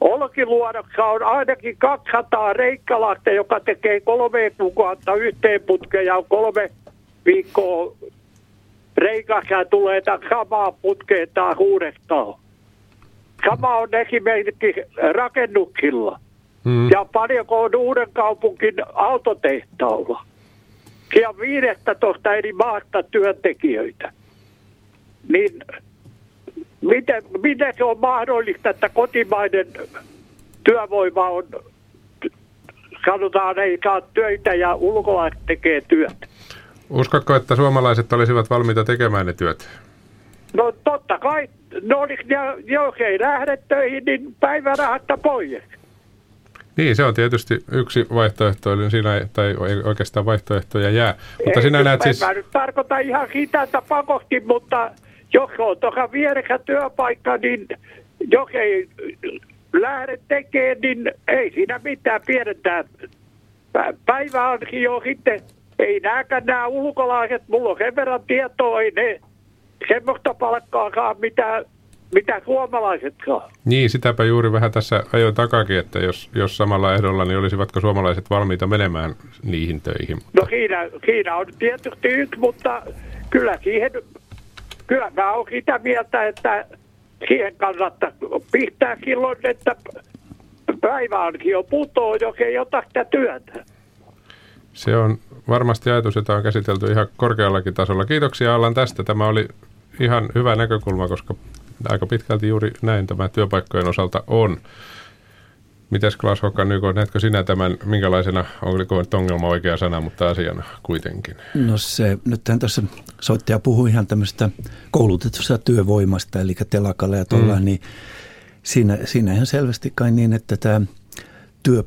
Olkiluodossa on ainakin 200 reikkalaista, joka tekee kolme kuukautta yhteen putkeen ja on kolme viikkoa Reikassa tulee samaa putkeen taas uudestaan. Sama on esimerkiksi rakennuksilla. Hmm. Ja paljonko on uuden kaupunkin autotehtaalla. Ja 15 eri maasta työntekijöitä. Niin miten, miten se on mahdollista, että kotimainen työvoima on, sanotaan, ei saa töitä ja ulkolaiset tekee työtä? Uskotko, että suomalaiset olisivat valmiita tekemään ne työt? No totta kai. No jos ei lähde töihin, niin päivärahasta pois. Niin, se on tietysti yksi vaihtoehto, eli siinä, tai oikeastaan vaihtoehtoja jää. Mutta ei, sinä näet siis... Mä nyt tarkoita ihan sitä, että pakosti, mutta jos on tuossa vieressä työpaikka, niin jos ei lähde tekemään, niin ei siinä mitään pienentää. Päivä onkin jo sitten ei nääkään nämä ulkolaiset, mulla on sen verran tietoa, ei ne semmoista palkkaakaan, mitä, mitä suomalaiset saa. Niin, sitäpä juuri vähän tässä ajoin takakin, että jos, jos samalla ehdolla, niin olisivatko suomalaiset valmiita menemään niihin töihin? No siinä, siinä on tietysti yksi, mutta kyllä siihen, kyllä mä oon sitä mieltä, että siihen kannattaa pistää silloin, että päivä onkin jo putoa, jos ei ota sitä työtä. Se on varmasti ajatus, jota on käsitelty ihan korkeallakin tasolla. Kiitoksia Allan tästä. Tämä oli ihan hyvä näkökulma, koska aika pitkälti juuri näin tämä työpaikkojen osalta on. Mites Klaas Hokkan, niin näetkö sinä tämän, minkälaisena, oliko nyt ongelma oikea sana, mutta asiana kuitenkin? No se, nythän tässä soittaja puhui ihan tämmöistä koulutetusta työvoimasta, eli telakalla ja tuolla, mm. niin siinä, siinä ihan selvästi kai niin, että tämä työ,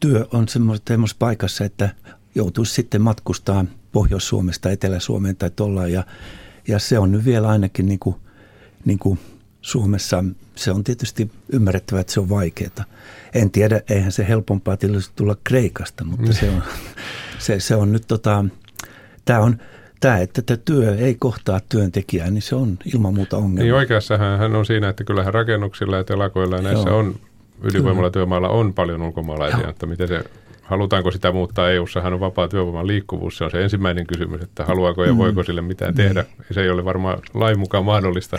työ on semmoisessa paikassa, että joutuisi sitten matkustaa Pohjois-Suomesta Etelä-Suomeen tai tuolla, ja, ja se on nyt vielä ainakin niin kuin, niin kuin Suomessa, se on tietysti ymmärrettävä, että se on vaikeaa. En tiedä, eihän se helpompaa tietysti tulla Kreikasta, mutta se on, se, se on nyt tota, tämä on, tämä, että tämä työ ei kohtaa työntekijää, niin se on ilman muuta ongelma. Niin oikeassa hän on siinä, että kyllähän rakennuksilla ja telakoilla ja näissä Joo. on ydinvoimalla työmailla on paljon ulkomaalaisia, Joo. että miten se halutaanko sitä muuttaa EU-ssahan on vapaa työvoiman liikkuvuus. Se on se ensimmäinen kysymys, että haluaako ja mm. voiko sille mitään tehdä. Niin. Se ei ole varmaan lain mukaan mahdollista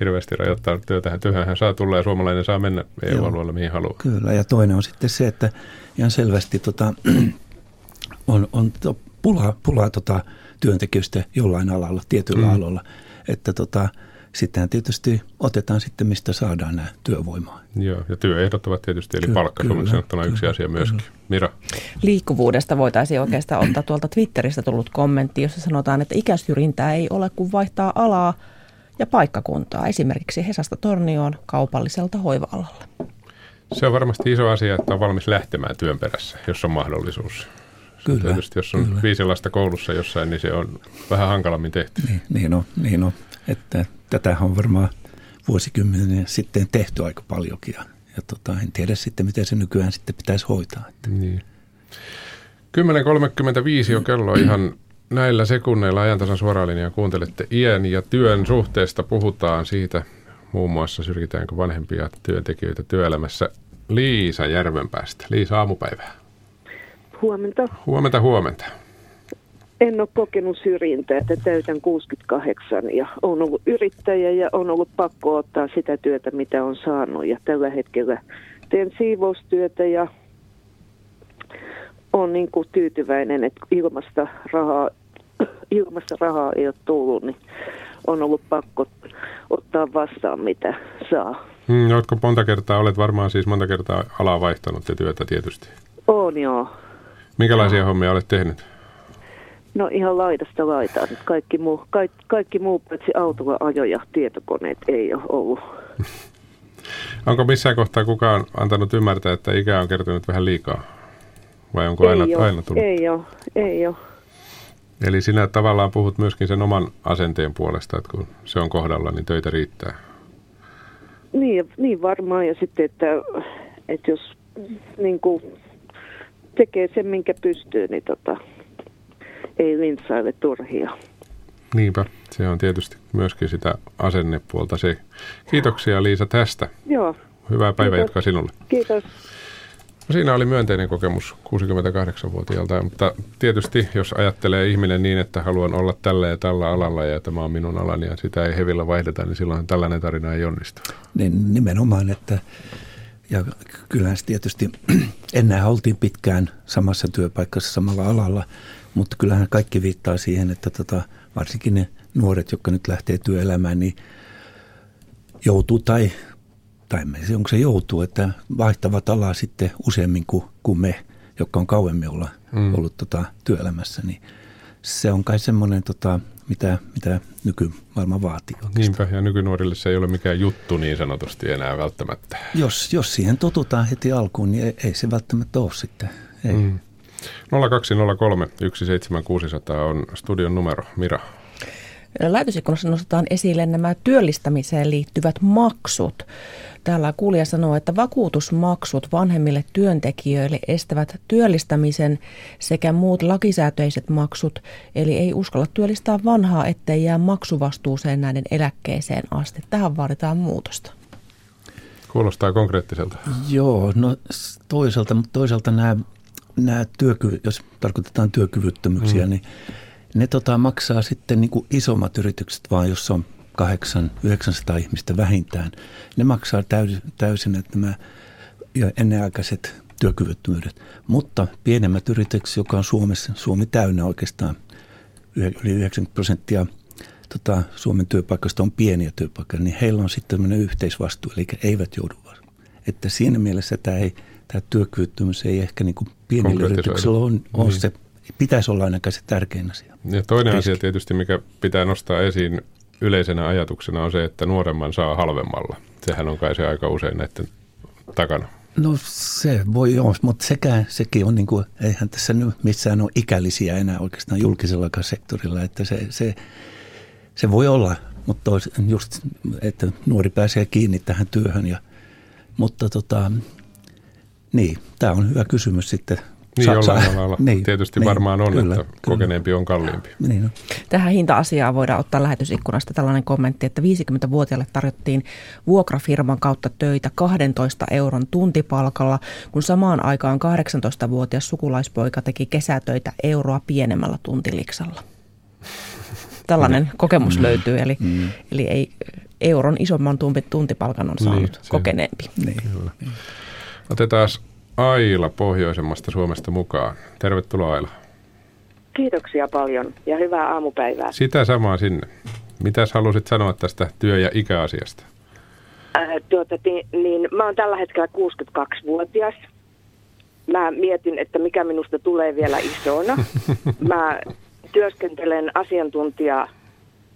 hirveästi rajoittaa työtä. Työhön hän saa tulla ja suomalainen saa mennä EU-alueella mihin haluaa. Kyllä, ja toinen on sitten se, että ihan selvästi tota, on, on to, pulaa, pulaa tota, työntekijöistä jollain alalla, tietyllä mm. alalla. Että tota, sittenhän tietysti otetaan sitten, mistä saadaan nämä työvoimaa. Joo, ja työehdot ovat tietysti, eli palkka kyllä, sanottuna yksi asia myöskin. Kyllä. Mira? Liikkuvuudesta voitaisiin oikeastaan ottaa tuolta Twitteristä tullut kommentti, jossa sanotaan, että ikäsyrjintää ei ole, kun vaihtaa alaa ja paikkakuntaa, esimerkiksi Hesasta Tornioon kaupalliselta hoiva-alalle. Se on varmasti iso asia, että on valmis lähtemään työn perässä, jos on mahdollisuus. Kyllä, Tietysti jos on kyllä. viisi lasta koulussa jossain, niin se on vähän hankalammin tehty. Niin, niin on, niin on. Että tätä on varmaan vuosikymmenen sitten tehty aika paljonkin. Ja, ja tota, en tiedä sitten, miten se nykyään sitten pitäisi hoitaa. Että. Niin. 10.35 on kello ihan näillä sekunneilla ajantasan suoraan linjaa kuuntelette iän ja työn suhteesta puhutaan siitä muun muassa syrjitäänkö vanhempia työntekijöitä työelämässä. Liisa Järvenpäästä. Liisa, aamupäivää. Huomenta. Huomenta, huomenta en ole kokenut syrjintää, että täytän 68 ja on ollut yrittäjä ja on ollut pakko ottaa sitä työtä, mitä on saanut. Ja tällä hetkellä teen siivoustyötä ja on niin kuin tyytyväinen, että ilmasta rahaa, ilmasta rahaa ei ole tullut, niin on ollut pakko ottaa vastaan, mitä saa. Hmm, oletko monta kertaa, olet varmaan siis monta kertaa alaa vaihtanut ja työtä tietysti? On joo. Minkälaisia joo. hommia olet tehnyt? No ihan laidasta laitaan. Kaikki muu, kaikki, kaikki muu paitsi autolla ajo ja tietokoneet ei ole ollut. Onko missään kohtaa kukaan antanut ymmärtää, että ikä on kertynyt vähän liikaa? Vai onko aina, ei ole, aina tullut? Ei ole, ei ole. Eli sinä tavallaan puhut myöskin sen oman asenteen puolesta, että kun se on kohdalla, niin töitä riittää. Niin, niin varmaan. Ja sitten, että, että jos niin kuin, tekee sen, minkä pystyy, niin tota, ei lintsaile turhia. Niinpä, se on tietysti myöskin sitä asennepuolta se. Kiitoksia Liisa tästä. Joo. Hyvää päivänjatkoa sinulle. Kiitos. No siinä oli myönteinen kokemus 68-vuotiaalta, mutta tietysti jos ajattelee ihminen niin, että haluan olla tällä ja tällä alalla ja tämä on minun alani ja sitä ei hevillä vaihdeta, niin silloin tällainen tarina ei onnistu. Niin, nimenomaan, että ja kyllähän tietysti ennen oltiin pitkään samassa työpaikassa samalla alalla, mutta kyllähän kaikki viittaa siihen, että tota, varsinkin ne nuoret, jotka nyt lähtee työelämään, niin joutuu tai, tai se, onko se joutuu, että vaihtavat alaa sitten useammin kuin, kuin me, jotka on kauemmin olla, mm. ollut tota, työelämässä, niin se on kai semmoinen, tota, mitä, mitä nykymaailma vaatii oikeastaan. Niinpä, ja nykynuorille se ei ole mikään juttu niin sanotusti enää välttämättä. Jos, jos siihen totutaan heti alkuun, niin ei, ei se välttämättä ole sitten. Ei. Mm. 0203 17600 on studion numero. Mira. Lähetysikkunassa nostetaan esille nämä työllistämiseen liittyvät maksut. Täällä kuulija sanoo, että vakuutusmaksut vanhemmille työntekijöille estävät työllistämisen sekä muut lakisääteiset maksut, eli ei uskalla työllistää vanhaa, ettei jää maksuvastuuseen näiden eläkkeeseen asti. Tähän vaaditaan muutosta. Kuulostaa konkreettiselta. Joo, no toisaalta, mutta toisaalta nämä nämä työky, jos tarkoitetaan työkyvyttömyyksiä, mm. niin ne tota, maksaa sitten niin kuin isommat yritykset, vaan jos on 800-900 ihmistä vähintään. Ne maksaa täysin, täysin että nämä ennenaikaiset työkyvyttömyydet. Mutta pienemmät yritykset, joka on Suomessa, Suomi täynnä oikeastaan, yli 90 prosenttia tota, Suomen työpaikoista on pieniä työpaikkoja, niin heillä on sitten tämmöinen yhteisvastuu, eli eivät joudu Että siinä mielessä tämä, ei, tämä työkyvyttömyys ei ehkä niin kuin pienillä yrityksillä on, on niin. se, pitäisi olla ainakaan se tärkein asia. Ja toinen Riski. asia tietysti, mikä pitää nostaa esiin yleisenä ajatuksena on se, että nuoremman saa halvemmalla. Sehän on kai se aika usein näiden takana. No se voi olla, mutta sekä, sekin on, niin kuin, eihän tässä nyt missään ole ikällisiä enää oikeastaan julkisellakaan sektorilla, että se, se, se voi olla, mutta just, että nuori pääsee kiinni tähän työhön. Ja, mutta tota, niin, tämä on hyvä kysymys sitten niin Sa- jollain lailla niin, tietysti niin, varmaan on, kyllä, että kyllä. kokeneempi on kalliimpi. Niin on. Tähän hinta-asiaan voidaan ottaa lähetysikkunasta tällainen kommentti, että 50-vuotiaille tarjottiin vuokrafirman kautta töitä 12 euron tuntipalkalla, kun samaan aikaan 18-vuotias sukulaispoika teki kesätöitä euroa pienemmällä tuntiliksalla. Tällainen mm. kokemus mm. löytyy, eli, mm. eli ei euron isomman tuntipalkan on saanut niin, kokeneempi. Niin. Kyllä. Otetaan Aila pohjoisemmasta Suomesta mukaan. Tervetuloa Aila. Kiitoksia paljon ja hyvää aamupäivää. Sitä samaa sinne. Mitäs halusit sanoa tästä työ- ja ikäasiasta? Äh, tuota, niin, mä oon tällä hetkellä 62-vuotias. Mä mietin, että mikä minusta tulee vielä isona. Mä työskentelen asiantuntija,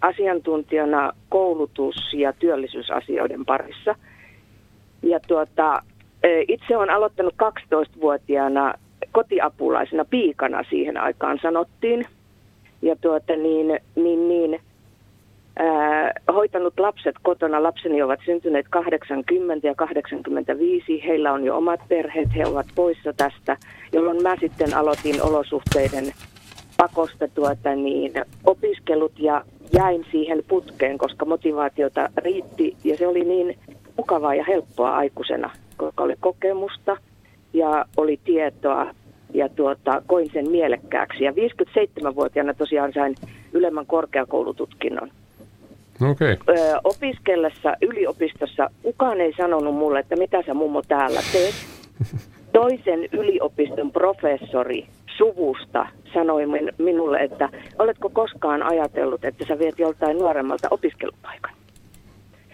asiantuntijana koulutus- ja työllisyysasioiden parissa. Ja tuota, itse olen aloittanut 12-vuotiaana kotiapulaisena piikana siihen aikaan sanottiin. Ja tuota niin, niin, niin ää, hoitanut lapset kotona. Lapseni ovat syntyneet 80 ja 85. Heillä on jo omat perheet, he ovat poissa tästä, jolloin mä sitten aloitin olosuhteiden pakosta tuota niin, opiskelut ja jäin siihen putkeen, koska motivaatiota riitti ja se oli niin mukavaa ja helppoa aikuisena koska oli kokemusta ja oli tietoa ja tuota, koin sen mielekkääksi. Ja 57-vuotiaana tosiaan sain ylemmän korkeakoulututkinnon. Okay. Ö, opiskellessa yliopistossa kukaan ei sanonut mulle, että mitä sä mummo täällä teet. Toisen yliopiston professori suvusta sanoi minulle, että oletko koskaan ajatellut, että sä viet joltain nuoremmalta opiskelupaikan.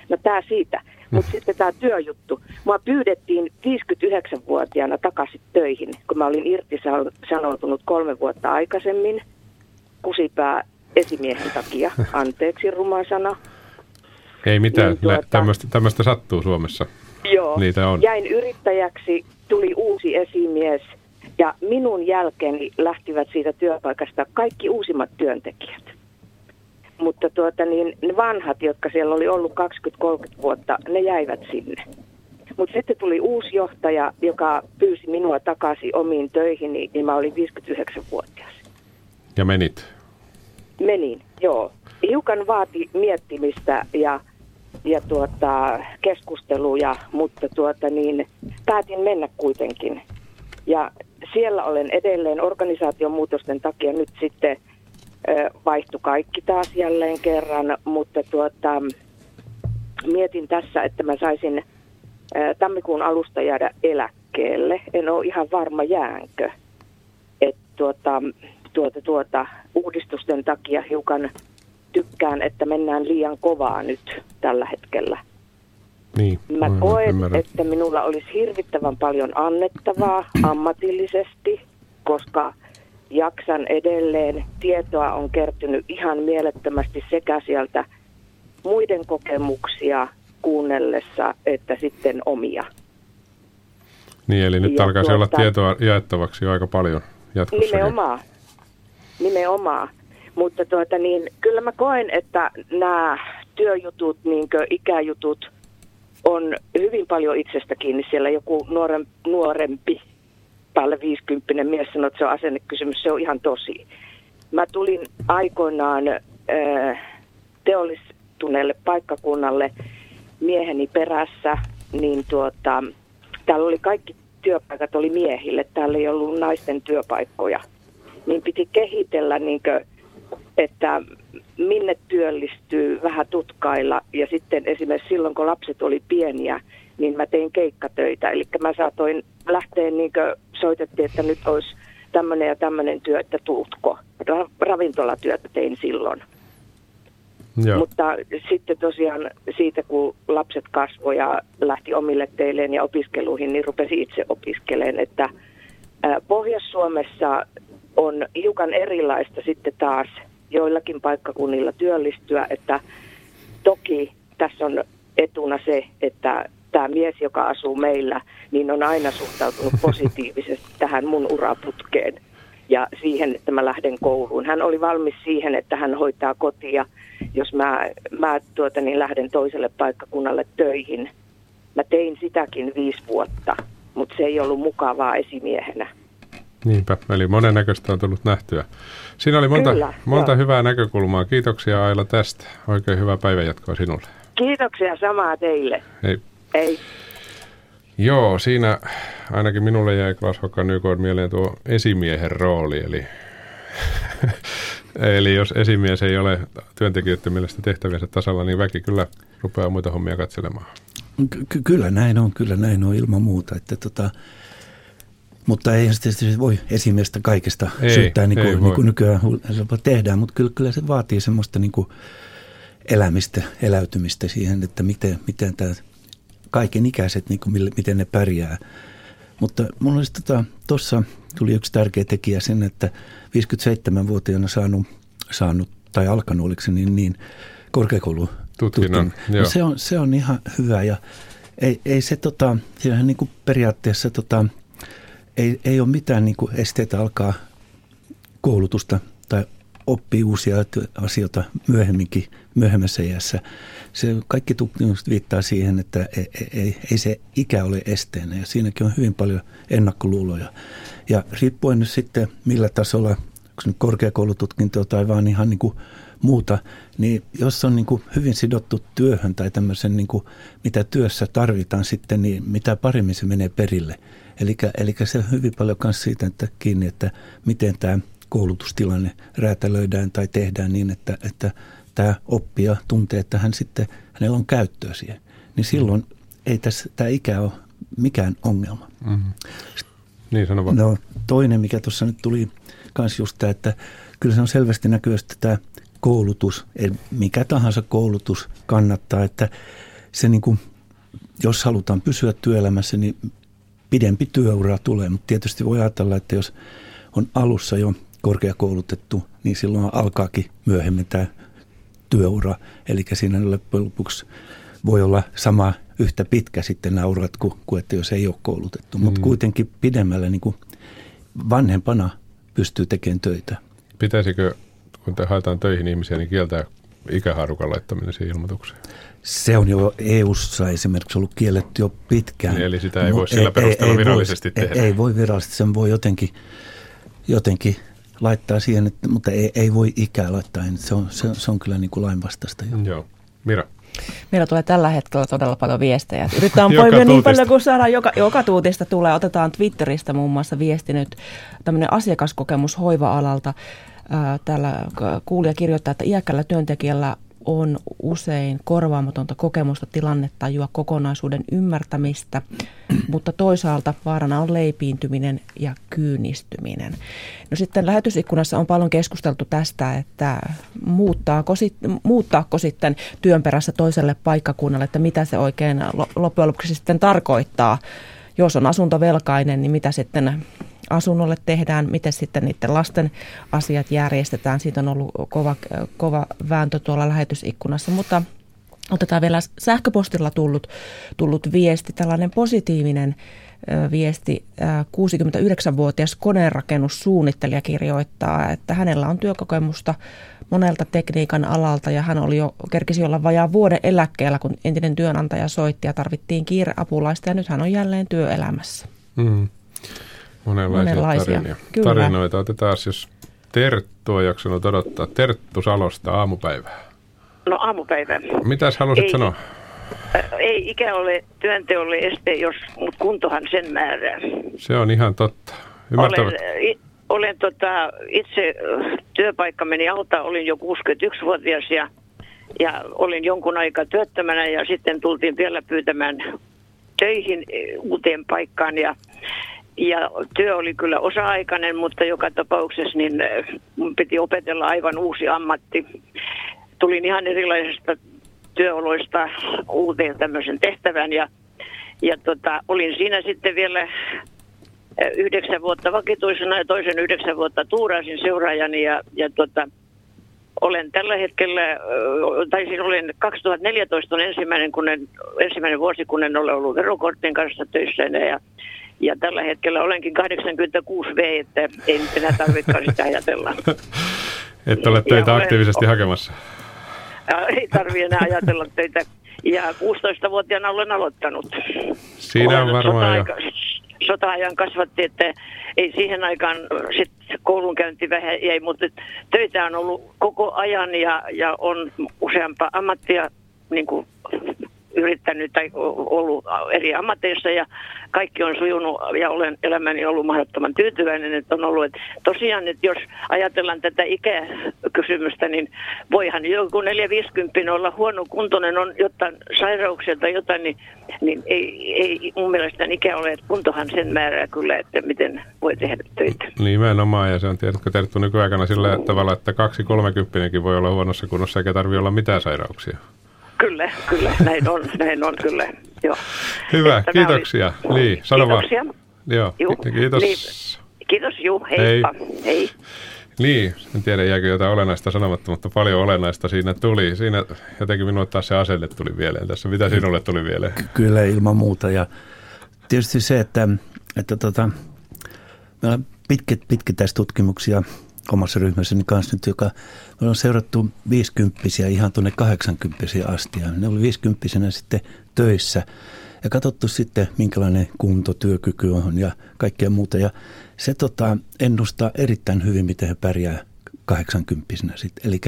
No tämä siitä. Mutta sitten tämä työjuttu. Mua pyydettiin 59-vuotiaana takaisin töihin, kun mä olin irtisanoutunut kolme vuotta aikaisemmin. Kusipää esimiehen takia. Anteeksi ruma sana. Ei mitään, niin tuota, tämmöistä, tämmöistä sattuu Suomessa. Joo, Niitä on. jäin yrittäjäksi, tuli uusi esimies ja minun jälkeeni lähtivät siitä työpaikasta kaikki uusimmat työntekijät mutta tuota, niin ne vanhat, jotka siellä oli ollut 20-30 vuotta, ne jäivät sinne. Mutta sitten tuli uusi johtaja, joka pyysi minua takaisin omiin töihin, niin mä olin 59-vuotias. Ja menit? Menin, joo. Hiukan vaati miettimistä ja, ja tuota, keskusteluja, mutta tuota, niin, päätin mennä kuitenkin. Ja siellä olen edelleen organisaation muutosten takia nyt sitten – vaihtui kaikki taas jälleen kerran, mutta tuota, mietin tässä, että mä saisin tammikuun alusta jäädä eläkkeelle. En ole ihan varma jäänkö. Et tuota, tuota, tuota, uudistusten takia hiukan tykkään, että mennään liian kovaa nyt tällä hetkellä. Niin, Mä koen, ymmärrän. että minulla olisi hirvittävän paljon annettavaa ammatillisesti, koska jaksan edelleen. Tietoa on kertynyt ihan mielettömästi sekä sieltä muiden kokemuksia kuunnellessa että sitten omia. Niin, eli nyt ja alkaisi tuota, olla tietoa jaettavaksi aika paljon jatkossa. Nimenomaan. Nimenomaan. Mutta tuota, niin, kyllä mä koen, että nämä työjutut, niin ikäjutut, on hyvin paljon itsestä kiinni. Siellä joku nuorem, nuorempi päälle 50 mies sanoi, että se on asennekysymys, se on ihan tosi. Mä tulin aikoinaan äh, teollistuneelle paikkakunnalle mieheni perässä, niin tuota, täällä oli kaikki työpaikat oli miehille, täällä ei ollut naisten työpaikkoja. Niin piti kehitellä, niin kuin, että minne työllistyy vähän tutkailla. Ja sitten esimerkiksi silloin, kun lapset oli pieniä, niin mä tein keikkatöitä. Eli mä saatoin lähteä, niin kuin soitettiin, että nyt olisi tämmöinen ja tämmöinen työ, että tuutko. Ra- ravintolatyötä tein silloin. Joo. Mutta sitten tosiaan siitä, kun lapset kasvoi ja lähti omille teilleen ja opiskeluihin, niin rupesi itse opiskeleen, että Pohjois-Suomessa on hiukan erilaista sitten taas joillakin paikkakunnilla työllistyä, että toki tässä on etuna se, että tämä mies, joka asuu meillä, niin on aina suhtautunut positiivisesti tähän mun uraputkeen ja siihen, että mä lähden kouluun. Hän oli valmis siihen, että hän hoitaa kotia, jos mä, mä tuota, niin lähden toiselle paikkakunnalle töihin. Mä tein sitäkin viisi vuotta, mutta se ei ollut mukavaa esimiehenä. Niinpä, eli monennäköistä on tullut nähtyä. Siinä oli monta, Kyllä, monta joo. hyvää näkökulmaa. Kiitoksia Aila tästä. Oikein hyvää päivänjatkoa sinulle. Kiitoksia samaa teille. Hei. Ei. Joo, siinä ainakin minulle jäi Klas Hokka Nykord mieleen tuo esimiehen rooli. Eli, eli jos esimies ei ole työntekijöiden mielestä tehtäviensä tasalla, niin väki kyllä rupeaa muita hommia katselemaan. Ky- ky- kyllä näin on, kyllä näin on ilman muuta. Että tota, mutta ei se tietysti voi esimiestä kaikesta Ei, syyttää, niin kuin, niin kuin nykyään tehdään, mutta kyllä, kyllä se vaatii semmoista niin kuin elämistä, eläytymistä siihen, että miten, miten tämä kaiken ikäiset, niin kuin, mille- miten ne pärjää. Mutta mulla olisi tuossa tota, tuli yksi tärkeä tekijä sen, että 57-vuotiaana saanut, saanut tai alkanut, oliko se niin, niin korkeakoulu. No se, on, se on ihan hyvä ja ei, ei se tota, niin kuin periaatteessa tota, ei, ei ole mitään niin kuin esteitä alkaa koulutusta tai oppii uusia asioita myöhemminkin, myöhemmässä iässä. Se kaikki tutkimukset viittaa siihen, että ei, ei, ei se ikä ole esteenä ja siinäkin on hyvin paljon ennakkoluuloja. Ja riippuen nyt sitten millä tasolla, onko nyt korkeakoulututkintoa tai vaan ihan niin kuin muuta, niin jos on niin kuin hyvin sidottu työhön tai tämmöisen, niin kuin, mitä työssä tarvitaan sitten, niin mitä paremmin se menee perille. Eli se on hyvin paljon myös siitä että kiinni, että miten tämä koulutustilanne räätälöidään tai tehdään niin, että, että tämä oppija tuntee, että hän sitten, hänellä on käyttöä siihen. Niin silloin ei tässä, tämä ikä ole mikään ongelma. Mm-hmm. Niin sano vaan. No toinen, mikä tuossa nyt tuli myös just tämä, että kyllä se on selvästi näkyvästi tämä koulutus, mikä tahansa koulutus kannattaa, että se niin kuin, jos halutaan pysyä työelämässä, niin pidempi työura tulee, mutta tietysti voi ajatella, että jos on alussa jo korkeakoulutettu, niin silloin alkaakin myöhemmin tämä työura. Eli siinä loppujen lopuksi voi olla sama yhtä pitkä sitten nämä urat kuin, kuin että jos ei ole koulutettu. Mutta Mm. kuitenkin pidemmällä niin kuin vanhempana pystyy tekemään töitä. Pitäisikö, kun te haetaan töihin ihmisiä, niin kieltää ikähaarukan laittaminen siihen ilmoitukseen? Se on jo EU-ssa esimerkiksi ollut kielletty jo pitkään. Niin, eli sitä ei voi Mut sillä perusteella virallisesti voi, tehdä. Ei, ei voi virallisesti, sen voi jotenkin, jotenkin laittaa siihen, että, mutta ei, ei voi ikää laittaa. Se on, se, se on kyllä niin kuin lainvastaista. Jo. Joo. Mira. Meillä tulee tällä hetkellä todella paljon viestejä. Yritetään Joka poimia niin paljon kuin saadaan. Joka, joka tuutista tulee. Otetaan Twitteristä muun muassa viesti nyt. Tämmöinen asiakaskokemus hoiva-alalta. Ää, Täällä kuulija kirjoittaa, että iäkkällä työntekijällä on usein korvaamatonta kokemusta, tilannetajua, kokonaisuuden ymmärtämistä, mutta toisaalta vaarana on leipiintyminen ja kyynistyminen. No sitten lähetysikkunassa on paljon keskusteltu tästä, että muuttaako, sit, muuttaako sitten työn perässä toiselle paikkakunnalle, että mitä se oikein lo- loppujen lopuksi sitten tarkoittaa. Jos on asuntovelkainen, niin mitä sitten asunnolle tehdään, miten sitten niiden lasten asiat järjestetään. Siitä on ollut kova, kova vääntö tuolla lähetysikkunassa, mutta otetaan vielä sähköpostilla tullut, tullut viesti, tällainen positiivinen viesti. Ö, 69-vuotias koneenrakennussuunnittelija kirjoittaa, että hänellä on työkokemusta monelta tekniikan alalta ja hän oli jo, kerkisi olla vajaa vuoden eläkkeellä, kun entinen työnantaja soitti ja tarvittiin kiireapulaista ja nyt hän on jälleen työelämässä. Mm. Monenlaisia, Monenlaisia, tarinoita. kyllä. tarinoita. Otetaan, jos Terttu on jaksanut odottaa. Terttu Salosta aamupäivää. No aamupäivä. Mitäs halusit Ei. sanoa? Äh, Ei ikä ole työnteolle este, jos, mutta kuntohan sen määrää. Se on ihan totta. Ymmärtävät. Olen, i- olen tota, itse äh, työpaikka meni alta, olin jo 61-vuotias ja, ja olin jonkun aikaa työttömänä ja sitten tultiin vielä pyytämään töihin uuteen paikkaan ja, ja työ oli kyllä osa-aikainen, mutta joka tapauksessa niin eh, mun piti opetella aivan uusi ammatti. Tulin ihan erilaisesta työoloista uuteen tämmöisen tehtävän ja, ja tota, olin siinä sitten vielä eh, yhdeksän vuotta vakituisena ja toisen yhdeksän vuotta tuurasin seuraajani ja, ja tota, olen tällä hetkellä, tai siis olen 2014 on ensimmäinen, kun en, ensimmäinen vuosi, kun en ole ollut verokorttien kanssa töissä ja, ja tällä hetkellä olenkin 86V, että ei nyt enää tarvitsekaan sitä ajatella. Että ole töitä olen, aktiivisesti hakemassa. Ei tarvitse enää ajatella töitä. Ja 16-vuotiaana olen aloittanut. Siinä on varmaan jo sota-ajan kasvatti, että ei siihen aikaan sit koulunkäynti vähän jäi, mutta töitä on ollut koko ajan ja, ja on useampaa ammattia niin kuin yrittänyt tai ollut eri ammateissa ja kaikki on sujunut ja olen elämäni ollut mahdottoman tyytyväinen, että on ollut. Että tosiaan, että jos ajatellaan tätä ikäkysymystä, niin voihan joku 450 olla huono kuntoinen, on jotain sairauksia tai jotain, niin, niin ei, ei mun mielestä ikä ole, että kuntohan sen määrää kyllä, että miten voi tehdä töitä. Nimenomaan, ja se on tiedätkö Terttu nykyaikana sillä tavalla, että kaksi kolmekymppinenkin voi olla huonossa kunnossa eikä tarvitse olla mitään sairauksia. Kyllä, kyllä, näin on, näin on kyllä. Joo. Hyvä, että kiitoksia. Oli... Li, sano kiitoksia. vaan. Joo, Juh, kiitos. Li, kiitos, Juu, heippa. Hei. Hei. Niin, en tiedä jääkö jotain olennaista sanomatta, mutta paljon olennaista siinä tuli. Siinä jotenkin minulle taas se asenne tuli mieleen tässä. Mitä sinulle tuli mieleen? Kyllä ilman muuta ja tietysti se, että, että tota, meillä on pitkät, pitkittäistutkimuksia omassa ryhmässäni kanssa nyt, joka me on seurattu 50 ihan tuonne 80 asti. Ja ne oli 50 sitten töissä ja katsottu sitten, minkälainen kunto, työkyky on ja kaikkea muuta. Ja se tota, ennustaa erittäin hyvin, miten he pärjää 80 sitten. Eli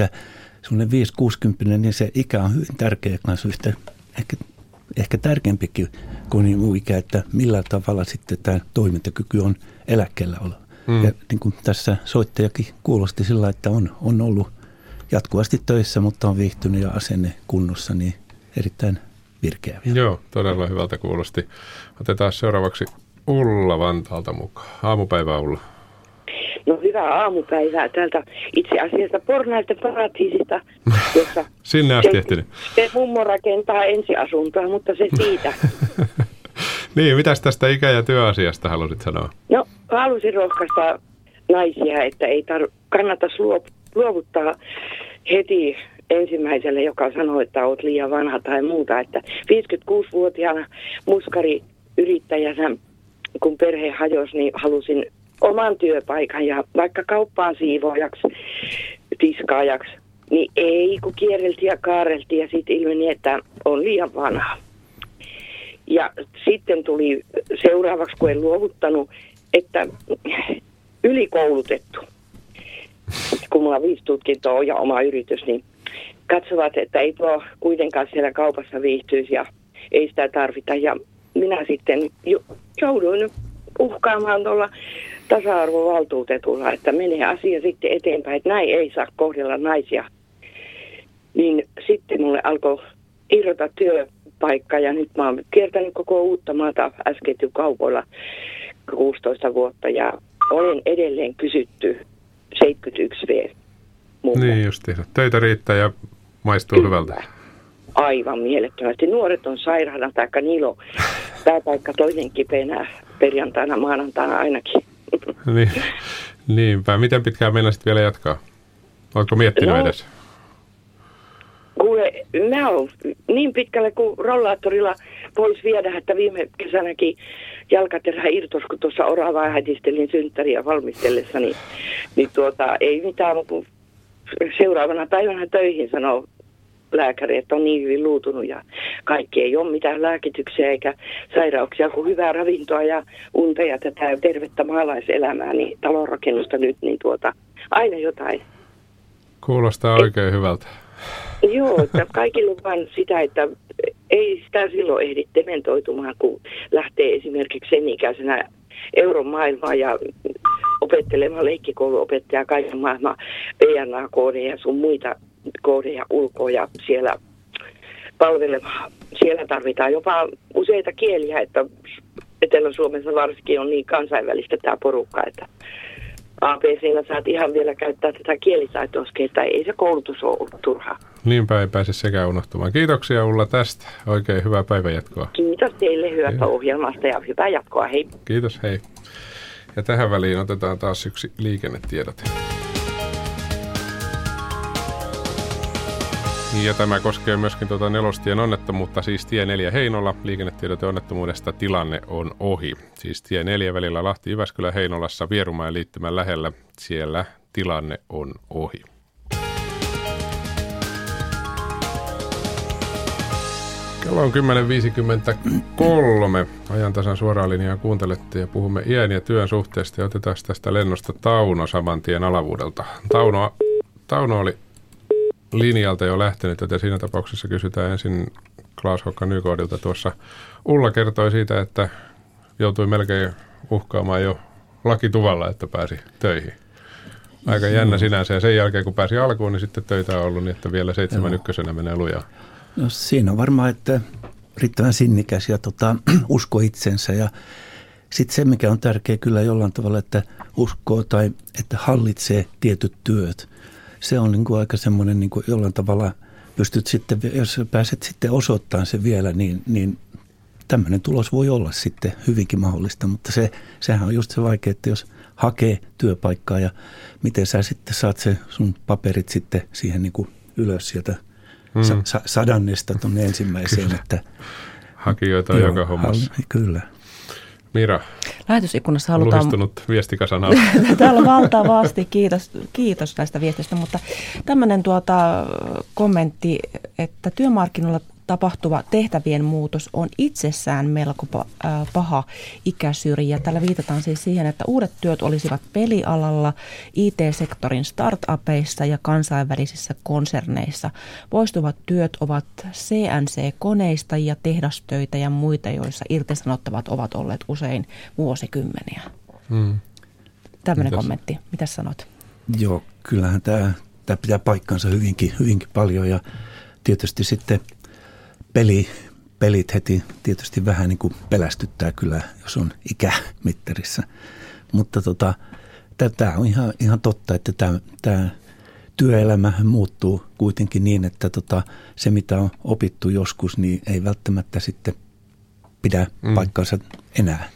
semmoinen 5-60, niin se ikä on hyvin tärkeä kanssa yhtä, ehkä, ehkä tärkeämpikin kuin muu ikä, että millä tavalla sitten tämä toimintakyky on eläkkeellä olla. Mm. Ja niin kuin tässä soittajakin kuulosti sillä, että on, on ollut jatkuvasti töissä, mutta on viihtynyt ja asenne kunnossa, niin erittäin virkeä vielä. Joo, todella hyvältä kuulosti. Otetaan seuraavaksi Ulla Vantaalta mukaan. Aamupäivää Ulla. No hyvää aamupäivää täältä itse asiassa Pornaisten paratiisista, jossa Sinne asti ehtinyt. Se mummo rakentaa ensiasuntoa, mutta se siitä. niin, mitäs tästä ikä- ja työasiasta halusit sanoa? No, halusin rohkaista naisia, että ei tar- kannata luovuttaa heti ensimmäiselle, joka sanoi, että olet liian vanha tai muuta. Että 56-vuotiaana muskari yrittäjänä, kun perhe hajosi, niin halusin oman työpaikan ja vaikka kauppaan siivoojaksi, tiskaajaksi, niin ei, kun kierreltiin ja kaareltiin ja sitten ilmeni, että on liian vanha. Ja sitten tuli seuraavaksi, kun en luovuttanut, että ylikoulutettu. Kun mulla on viisi tutkintoa ja oma yritys, niin katsovat, että ei tuo kuitenkaan siellä kaupassa viihtyisi ja ei sitä tarvita. Ja minä sitten jouduin uhkaamaan tuolla tasa-arvovaltuutetulla, että menee asia sitten eteenpäin, että näin ei saa kohdella naisia. Niin sitten mulle alkoi irrota työpaikka ja nyt mä oon kiertänyt koko uutta maata äsken kaupoilla 16 vuotta ja olen edelleen kysytty 71V. Niin justi. Töitä riittää ja maistuu Kyllä. hyvältä. Aivan mielettömästi. Nuoret on sairaana, taikka niillä on tämä paikka toinen kipeänä perjantaina, maanantaina ainakin. Niin, niinpä. Miten pitkään meinasit vielä jatkaa? Oletko miettinyt no, edes? Kuule, mä oon niin pitkälle kuin rollaattorilla pois viedä, että viime kesänäkin jalkaterä irtos, kun tuossa oravaa hätistelin synttäriä valmistellessa, niin, niin tuota, ei mitään, mutta seuraavana päivänä töihin sanoo lääkäri, että on niin hyvin luutunut ja kaikki ei ole mitään lääkityksiä eikä sairauksia kuin hyvää ravintoa ja unta ja tätä tervettä maalaiselämää, niin talonrakennusta nyt, niin tuota, aina jotain. Kuulostaa oikein Et, hyvältä. Joo, että kaikilla on vain sitä, että ei sitä silloin ehdi dementoitumaan, kun lähtee esimerkiksi sen ikäisenä euromaailmaan ja opettelemaan leikkikouluopettajaa kaiken maailman PNA-koodeja ja sun muita koodeja ulkoa ja siellä palvelemaan. Siellä tarvitaan jopa useita kieliä, että Etelä-Suomessa varsinkin on niin kansainvälistä tämä porukka, että ABCllä saat ihan vielä käyttää tätä kielitaitoa, että ei se koulutus ole ollut turhaa. Niinpä ei pääse sekään unohtumaan. Kiitoksia Ulla tästä. Oikein hyvää päivänjatkoa. Kiitos teille hyvästä ohjelmasta ja hyvää jatkoa. Hei. Kiitos, hei. Ja tähän väliin otetaan taas yksi liikennetiedote. Ja tämä koskee myöskin tuota nelostien onnettomuutta, siis tie 4 Heinola. Liikennetiedote onnettomuudesta tilanne on ohi. Siis tie 4 välillä Lahti Jyväskylä Heinolassa Vierumäen liittymän lähellä. Siellä tilanne on ohi. Kello on 10.53. Ajan tasan suoraan linjaa kuuntelette ja puhumme iän ja työn suhteesta ja otetaan tästä lennosta Tauno saman tien alavuudelta. Tauno, Tauno oli linjalta jo lähtenyt, joten siinä tapauksessa kysytään ensin Klaas Hokka Nykoodilta tuossa. Ulla kertoi siitä, että joutui melkein uhkaamaan jo lakituvalla, että pääsi töihin. Aika jännä sinänsä. Ja sen jälkeen, kun pääsi alkuun, niin sitten töitä on ollut niin, että vielä seitsemän ykkösenä menee lujaa. No siinä on varmaan, että riittävän sinnikäs ja tota, usko itsensä ja sitten se, mikä on tärkeä kyllä jollain tavalla, että uskoo tai että hallitsee tietyt työt. Se on niin kuin aika semmoinen niin kuin jollain tavalla pystyt sitten, jos pääset sitten osoittamaan se vielä, niin, niin tämmöinen tulos voi olla sitten hyvinkin mahdollista, mutta se, sehän on just se vaikea, että jos hakee työpaikkaa ja miten sä sitten saat se sun paperit sitten siihen niin kuin ylös sieltä mm. sa- sadannesta tuonne ensimmäiseen. Kyllä. Että, Hakijoita on joka hommassa. Kyllä. Mira, Lähetysikkunassa halutaan... Luhistunut viestikasa Täällä on valtavasti, kiitos, kiitos näistä viestistä, mutta tämmöinen tuota kommentti, että työmarkkinoilla tapahtuva tehtävien muutos on itsessään melko paha ikäsyrjä. Tällä viitataan siis siihen, että uudet työt olisivat pelialalla, IT-sektorin startupeissa ja kansainvälisissä konserneissa. Poistuvat työt ovat CNC-koneista ja tehdastöitä ja muita, joissa irtisanottavat ovat olleet usein vuosikymmeniä. Hmm. Tämmöinen Mitäs? kommentti. Mitä sanot? Joo, kyllähän tämä, tämä pitää paikkansa hyvinkin, hyvinkin paljon ja tietysti sitten – peli, pelit heti tietysti vähän niin kuin pelästyttää kyllä, jos on ikämittarissa. Mutta tota, tämä on ihan, ihan totta, että tämä, tämä työelämä muuttuu kuitenkin niin, että tota, se mitä on opittu joskus, niin ei välttämättä sitten pidä mm. paikkansa enää.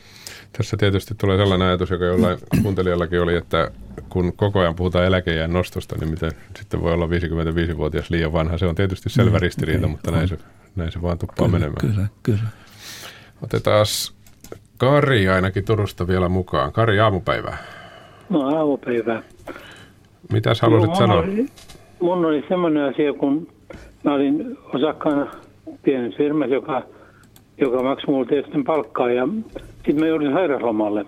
Tässä tietysti tulee sellainen ajatus, joka jollain kuuntelijallakin oli, että kun koko ajan puhutaan eläkejään nostosta, niin miten sitten voi olla 55-vuotias liian vanha. Se on tietysti selvä mm, ristiriita, okay, mutta näin se, näin se vaan tuppaa kyllä, menemään. Kyllä, kyllä. Otetaan Kari ainakin Turusta vielä mukaan. Kari, aamupäivää. No aamupäivää. Mitäs haluaisit no, sanoa? Oli, mun oli semmoinen asia, kun mä olin osakkaana pienessä firmassa, joka, joka maksoi mulle tietysti palkkaa ja sitten mä joudun sairauslomalle.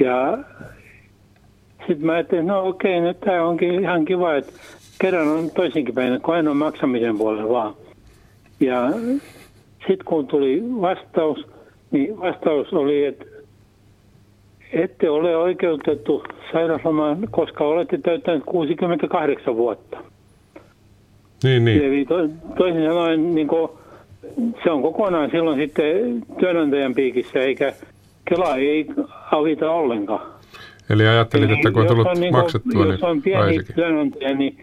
Ja sitten mä ajattelin, no okei, nyt tämä onkin ihan kiva, että kerran on toisinkin päin, kun aina on maksamisen puolella vaan. Ja sitten kun tuli vastaus, niin vastaus oli, että ette ole oikeutettu sairauslomaan, koska olette täyttäneet 68 vuotta. Niin, niin. Eli to, toisin sanoen niin kuin, se on kokonaan silloin sitten työnantajan piikissä, eikä Kela ei avita ollenkaan. Eli ajattelit, Eli että kun on tullut on niin kuin, maksettua, jos niin on pieni työnantaja, niin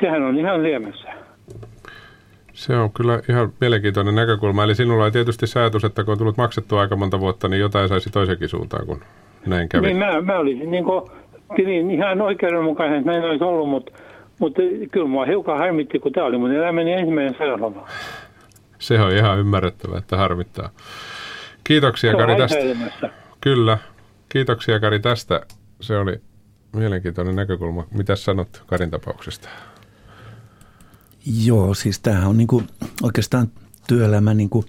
sehän on ihan liemessä. Se on kyllä ihan mielenkiintoinen näkökulma. Eli sinulla on tietysti säätys, että kun on tullut maksettua aika monta vuotta, niin jotain saisi toisenkin suuntaan, kun näin kävi. Niin, mä, mä olisin niin kuin, pidin ihan oikeudenmukaisen, että näin olisi ollut, mutta, mutta kyllä mua hiukan harmitti, kun tämä oli mun elämäni ensimmäinen sairaala. Se on ihan ymmärrettävää, että harmittaa. Kiitoksia Kari tästä. Kyllä. Kiitoksia Kari tästä. Se oli mielenkiintoinen näkökulma. Mitä sanot Karin tapauksesta? Joo, siis tämähän on niinku oikeastaan työelämä niin kuin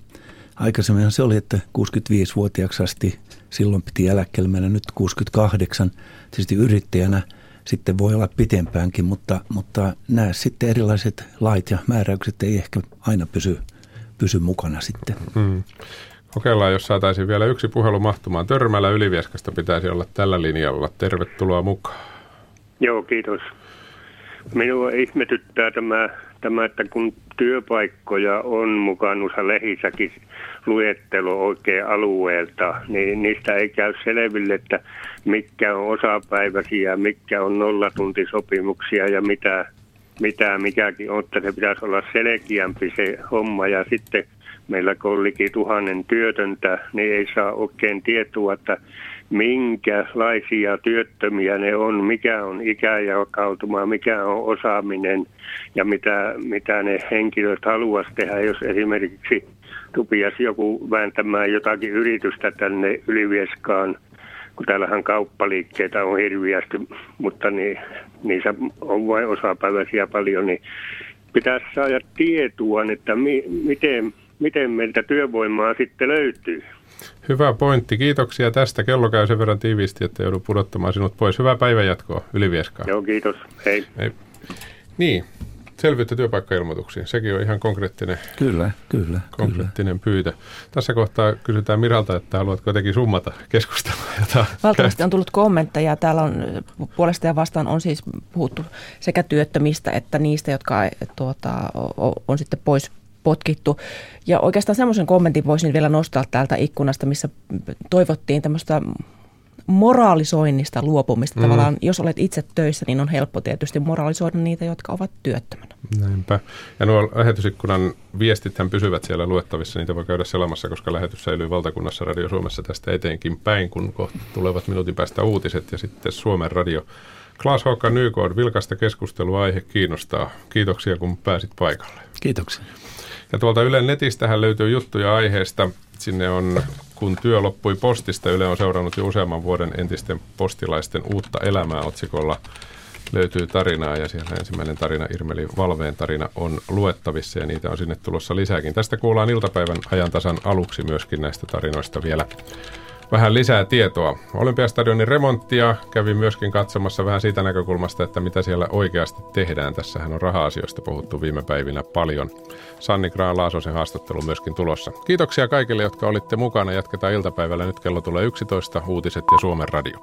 aikaisemmin se oli, että 65-vuotiaaksi asti silloin piti eläkkeelle mennä nyt 68. Tietysti yrittäjänä sitten voi olla pitempäänkin, mutta, mutta nämä sitten erilaiset lait ja määräykset ei ehkä aina pysy, pysy mukana sitten. Hmm. Kokeillaan, jos saataisiin vielä yksi puhelu mahtumaan. Törmällä Ylivieskasta pitäisi olla tällä linjalla. Tervetuloa mukaan. Joo, kiitos. Minua ihmetyttää tämä, tämä, että kun työpaikkoja on mukaan noissa lehissäkin luettelo oikein alueelta, niin niistä ei käy selville, että mitkä on osapäiväisiä, mitkä on nollatuntisopimuksia ja mitä, mitä mikäkin on, että se pitäisi olla selkeämpi se homma. Ja sitten meillä kun on liki tuhannen työtöntä, niin ei saa oikein tietoa, että minkälaisia työttömiä ne on, mikä on ikäjakautuma, mikä on osaaminen ja mitä, mitä ne henkilöt haluaisi tehdä, jos esimerkiksi tupiasi joku vääntämään jotakin yritystä tänne Ylivieskaan, kun täällähän kauppaliikkeitä on hirviästi, mutta niin, niissä on vain osapäiväisiä paljon, niin pitäisi saada tietoa, että mi, miten, miten meiltä työvoimaa sitten löytyy. Hyvä pointti. Kiitoksia tästä. Kello käy sen verran tiiviisti, että joudun pudottamaan sinut pois. Hyvää päivänjatkoa Ylivieskaan. Joo, kiitos. Hei. Hei. Niin, selvyyttä työpaikkailmoituksiin. Sekin on ihan konkreettinen, kyllä, kyllä, konkreettinen kyllä. pyytö. Tässä kohtaa kysytään Miralta, että haluatko jotenkin summata keskustelua. Jota Valtavasti on tullut kommentteja. Täällä on puolesta ja vastaan on siis puhuttu sekä työttömistä että niistä, jotka tuota, on sitten pois potkittu. Ja oikeastaan semmoisen kommentin voisin vielä nostaa täältä ikkunasta, missä toivottiin tämmöistä moraalisoinnista luopumista. Mm. Tavallaan, jos olet itse töissä, niin on helppo tietysti moraalisoida niitä, jotka ovat työttömänä. Näinpä. Ja nuo lähetysikkunan viestithän pysyvät siellä luettavissa. Niitä voi käydä selamassa, koska lähetys säilyy valtakunnassa Radio Suomessa tästä eteenkin päin, kun kohta tulevat minuutin päästä uutiset ja sitten Suomen radio. Klaas Håkan Nykod, vilkasta keskustelua aihe kiinnostaa. Kiitoksia, kun pääsit paikalle. Kiitoksia. Ja tuolta Ylen netistähän löytyy juttuja aiheesta. Sinne on, kun työ loppui postista, Yle on seurannut jo useamman vuoden entisten postilaisten uutta elämää otsikolla löytyy tarinaa ja siellä ensimmäinen tarina, Irmeli Valveen tarina, on luettavissa ja niitä on sinne tulossa lisääkin. Tästä kuullaan iltapäivän ajantasan aluksi myöskin näistä tarinoista vielä vähän lisää tietoa. Olympiastadionin remonttia kävin myöskin katsomassa vähän siitä näkökulmasta, että mitä siellä oikeasti tehdään. Tässähän on raha-asioista puhuttu viime päivinä paljon. Sanni Graan Laasosen haastattelu myöskin tulossa. Kiitoksia kaikille, jotka olitte mukana. Jatketaan iltapäivällä. Nyt kello tulee 11. Uutiset ja Suomen radio.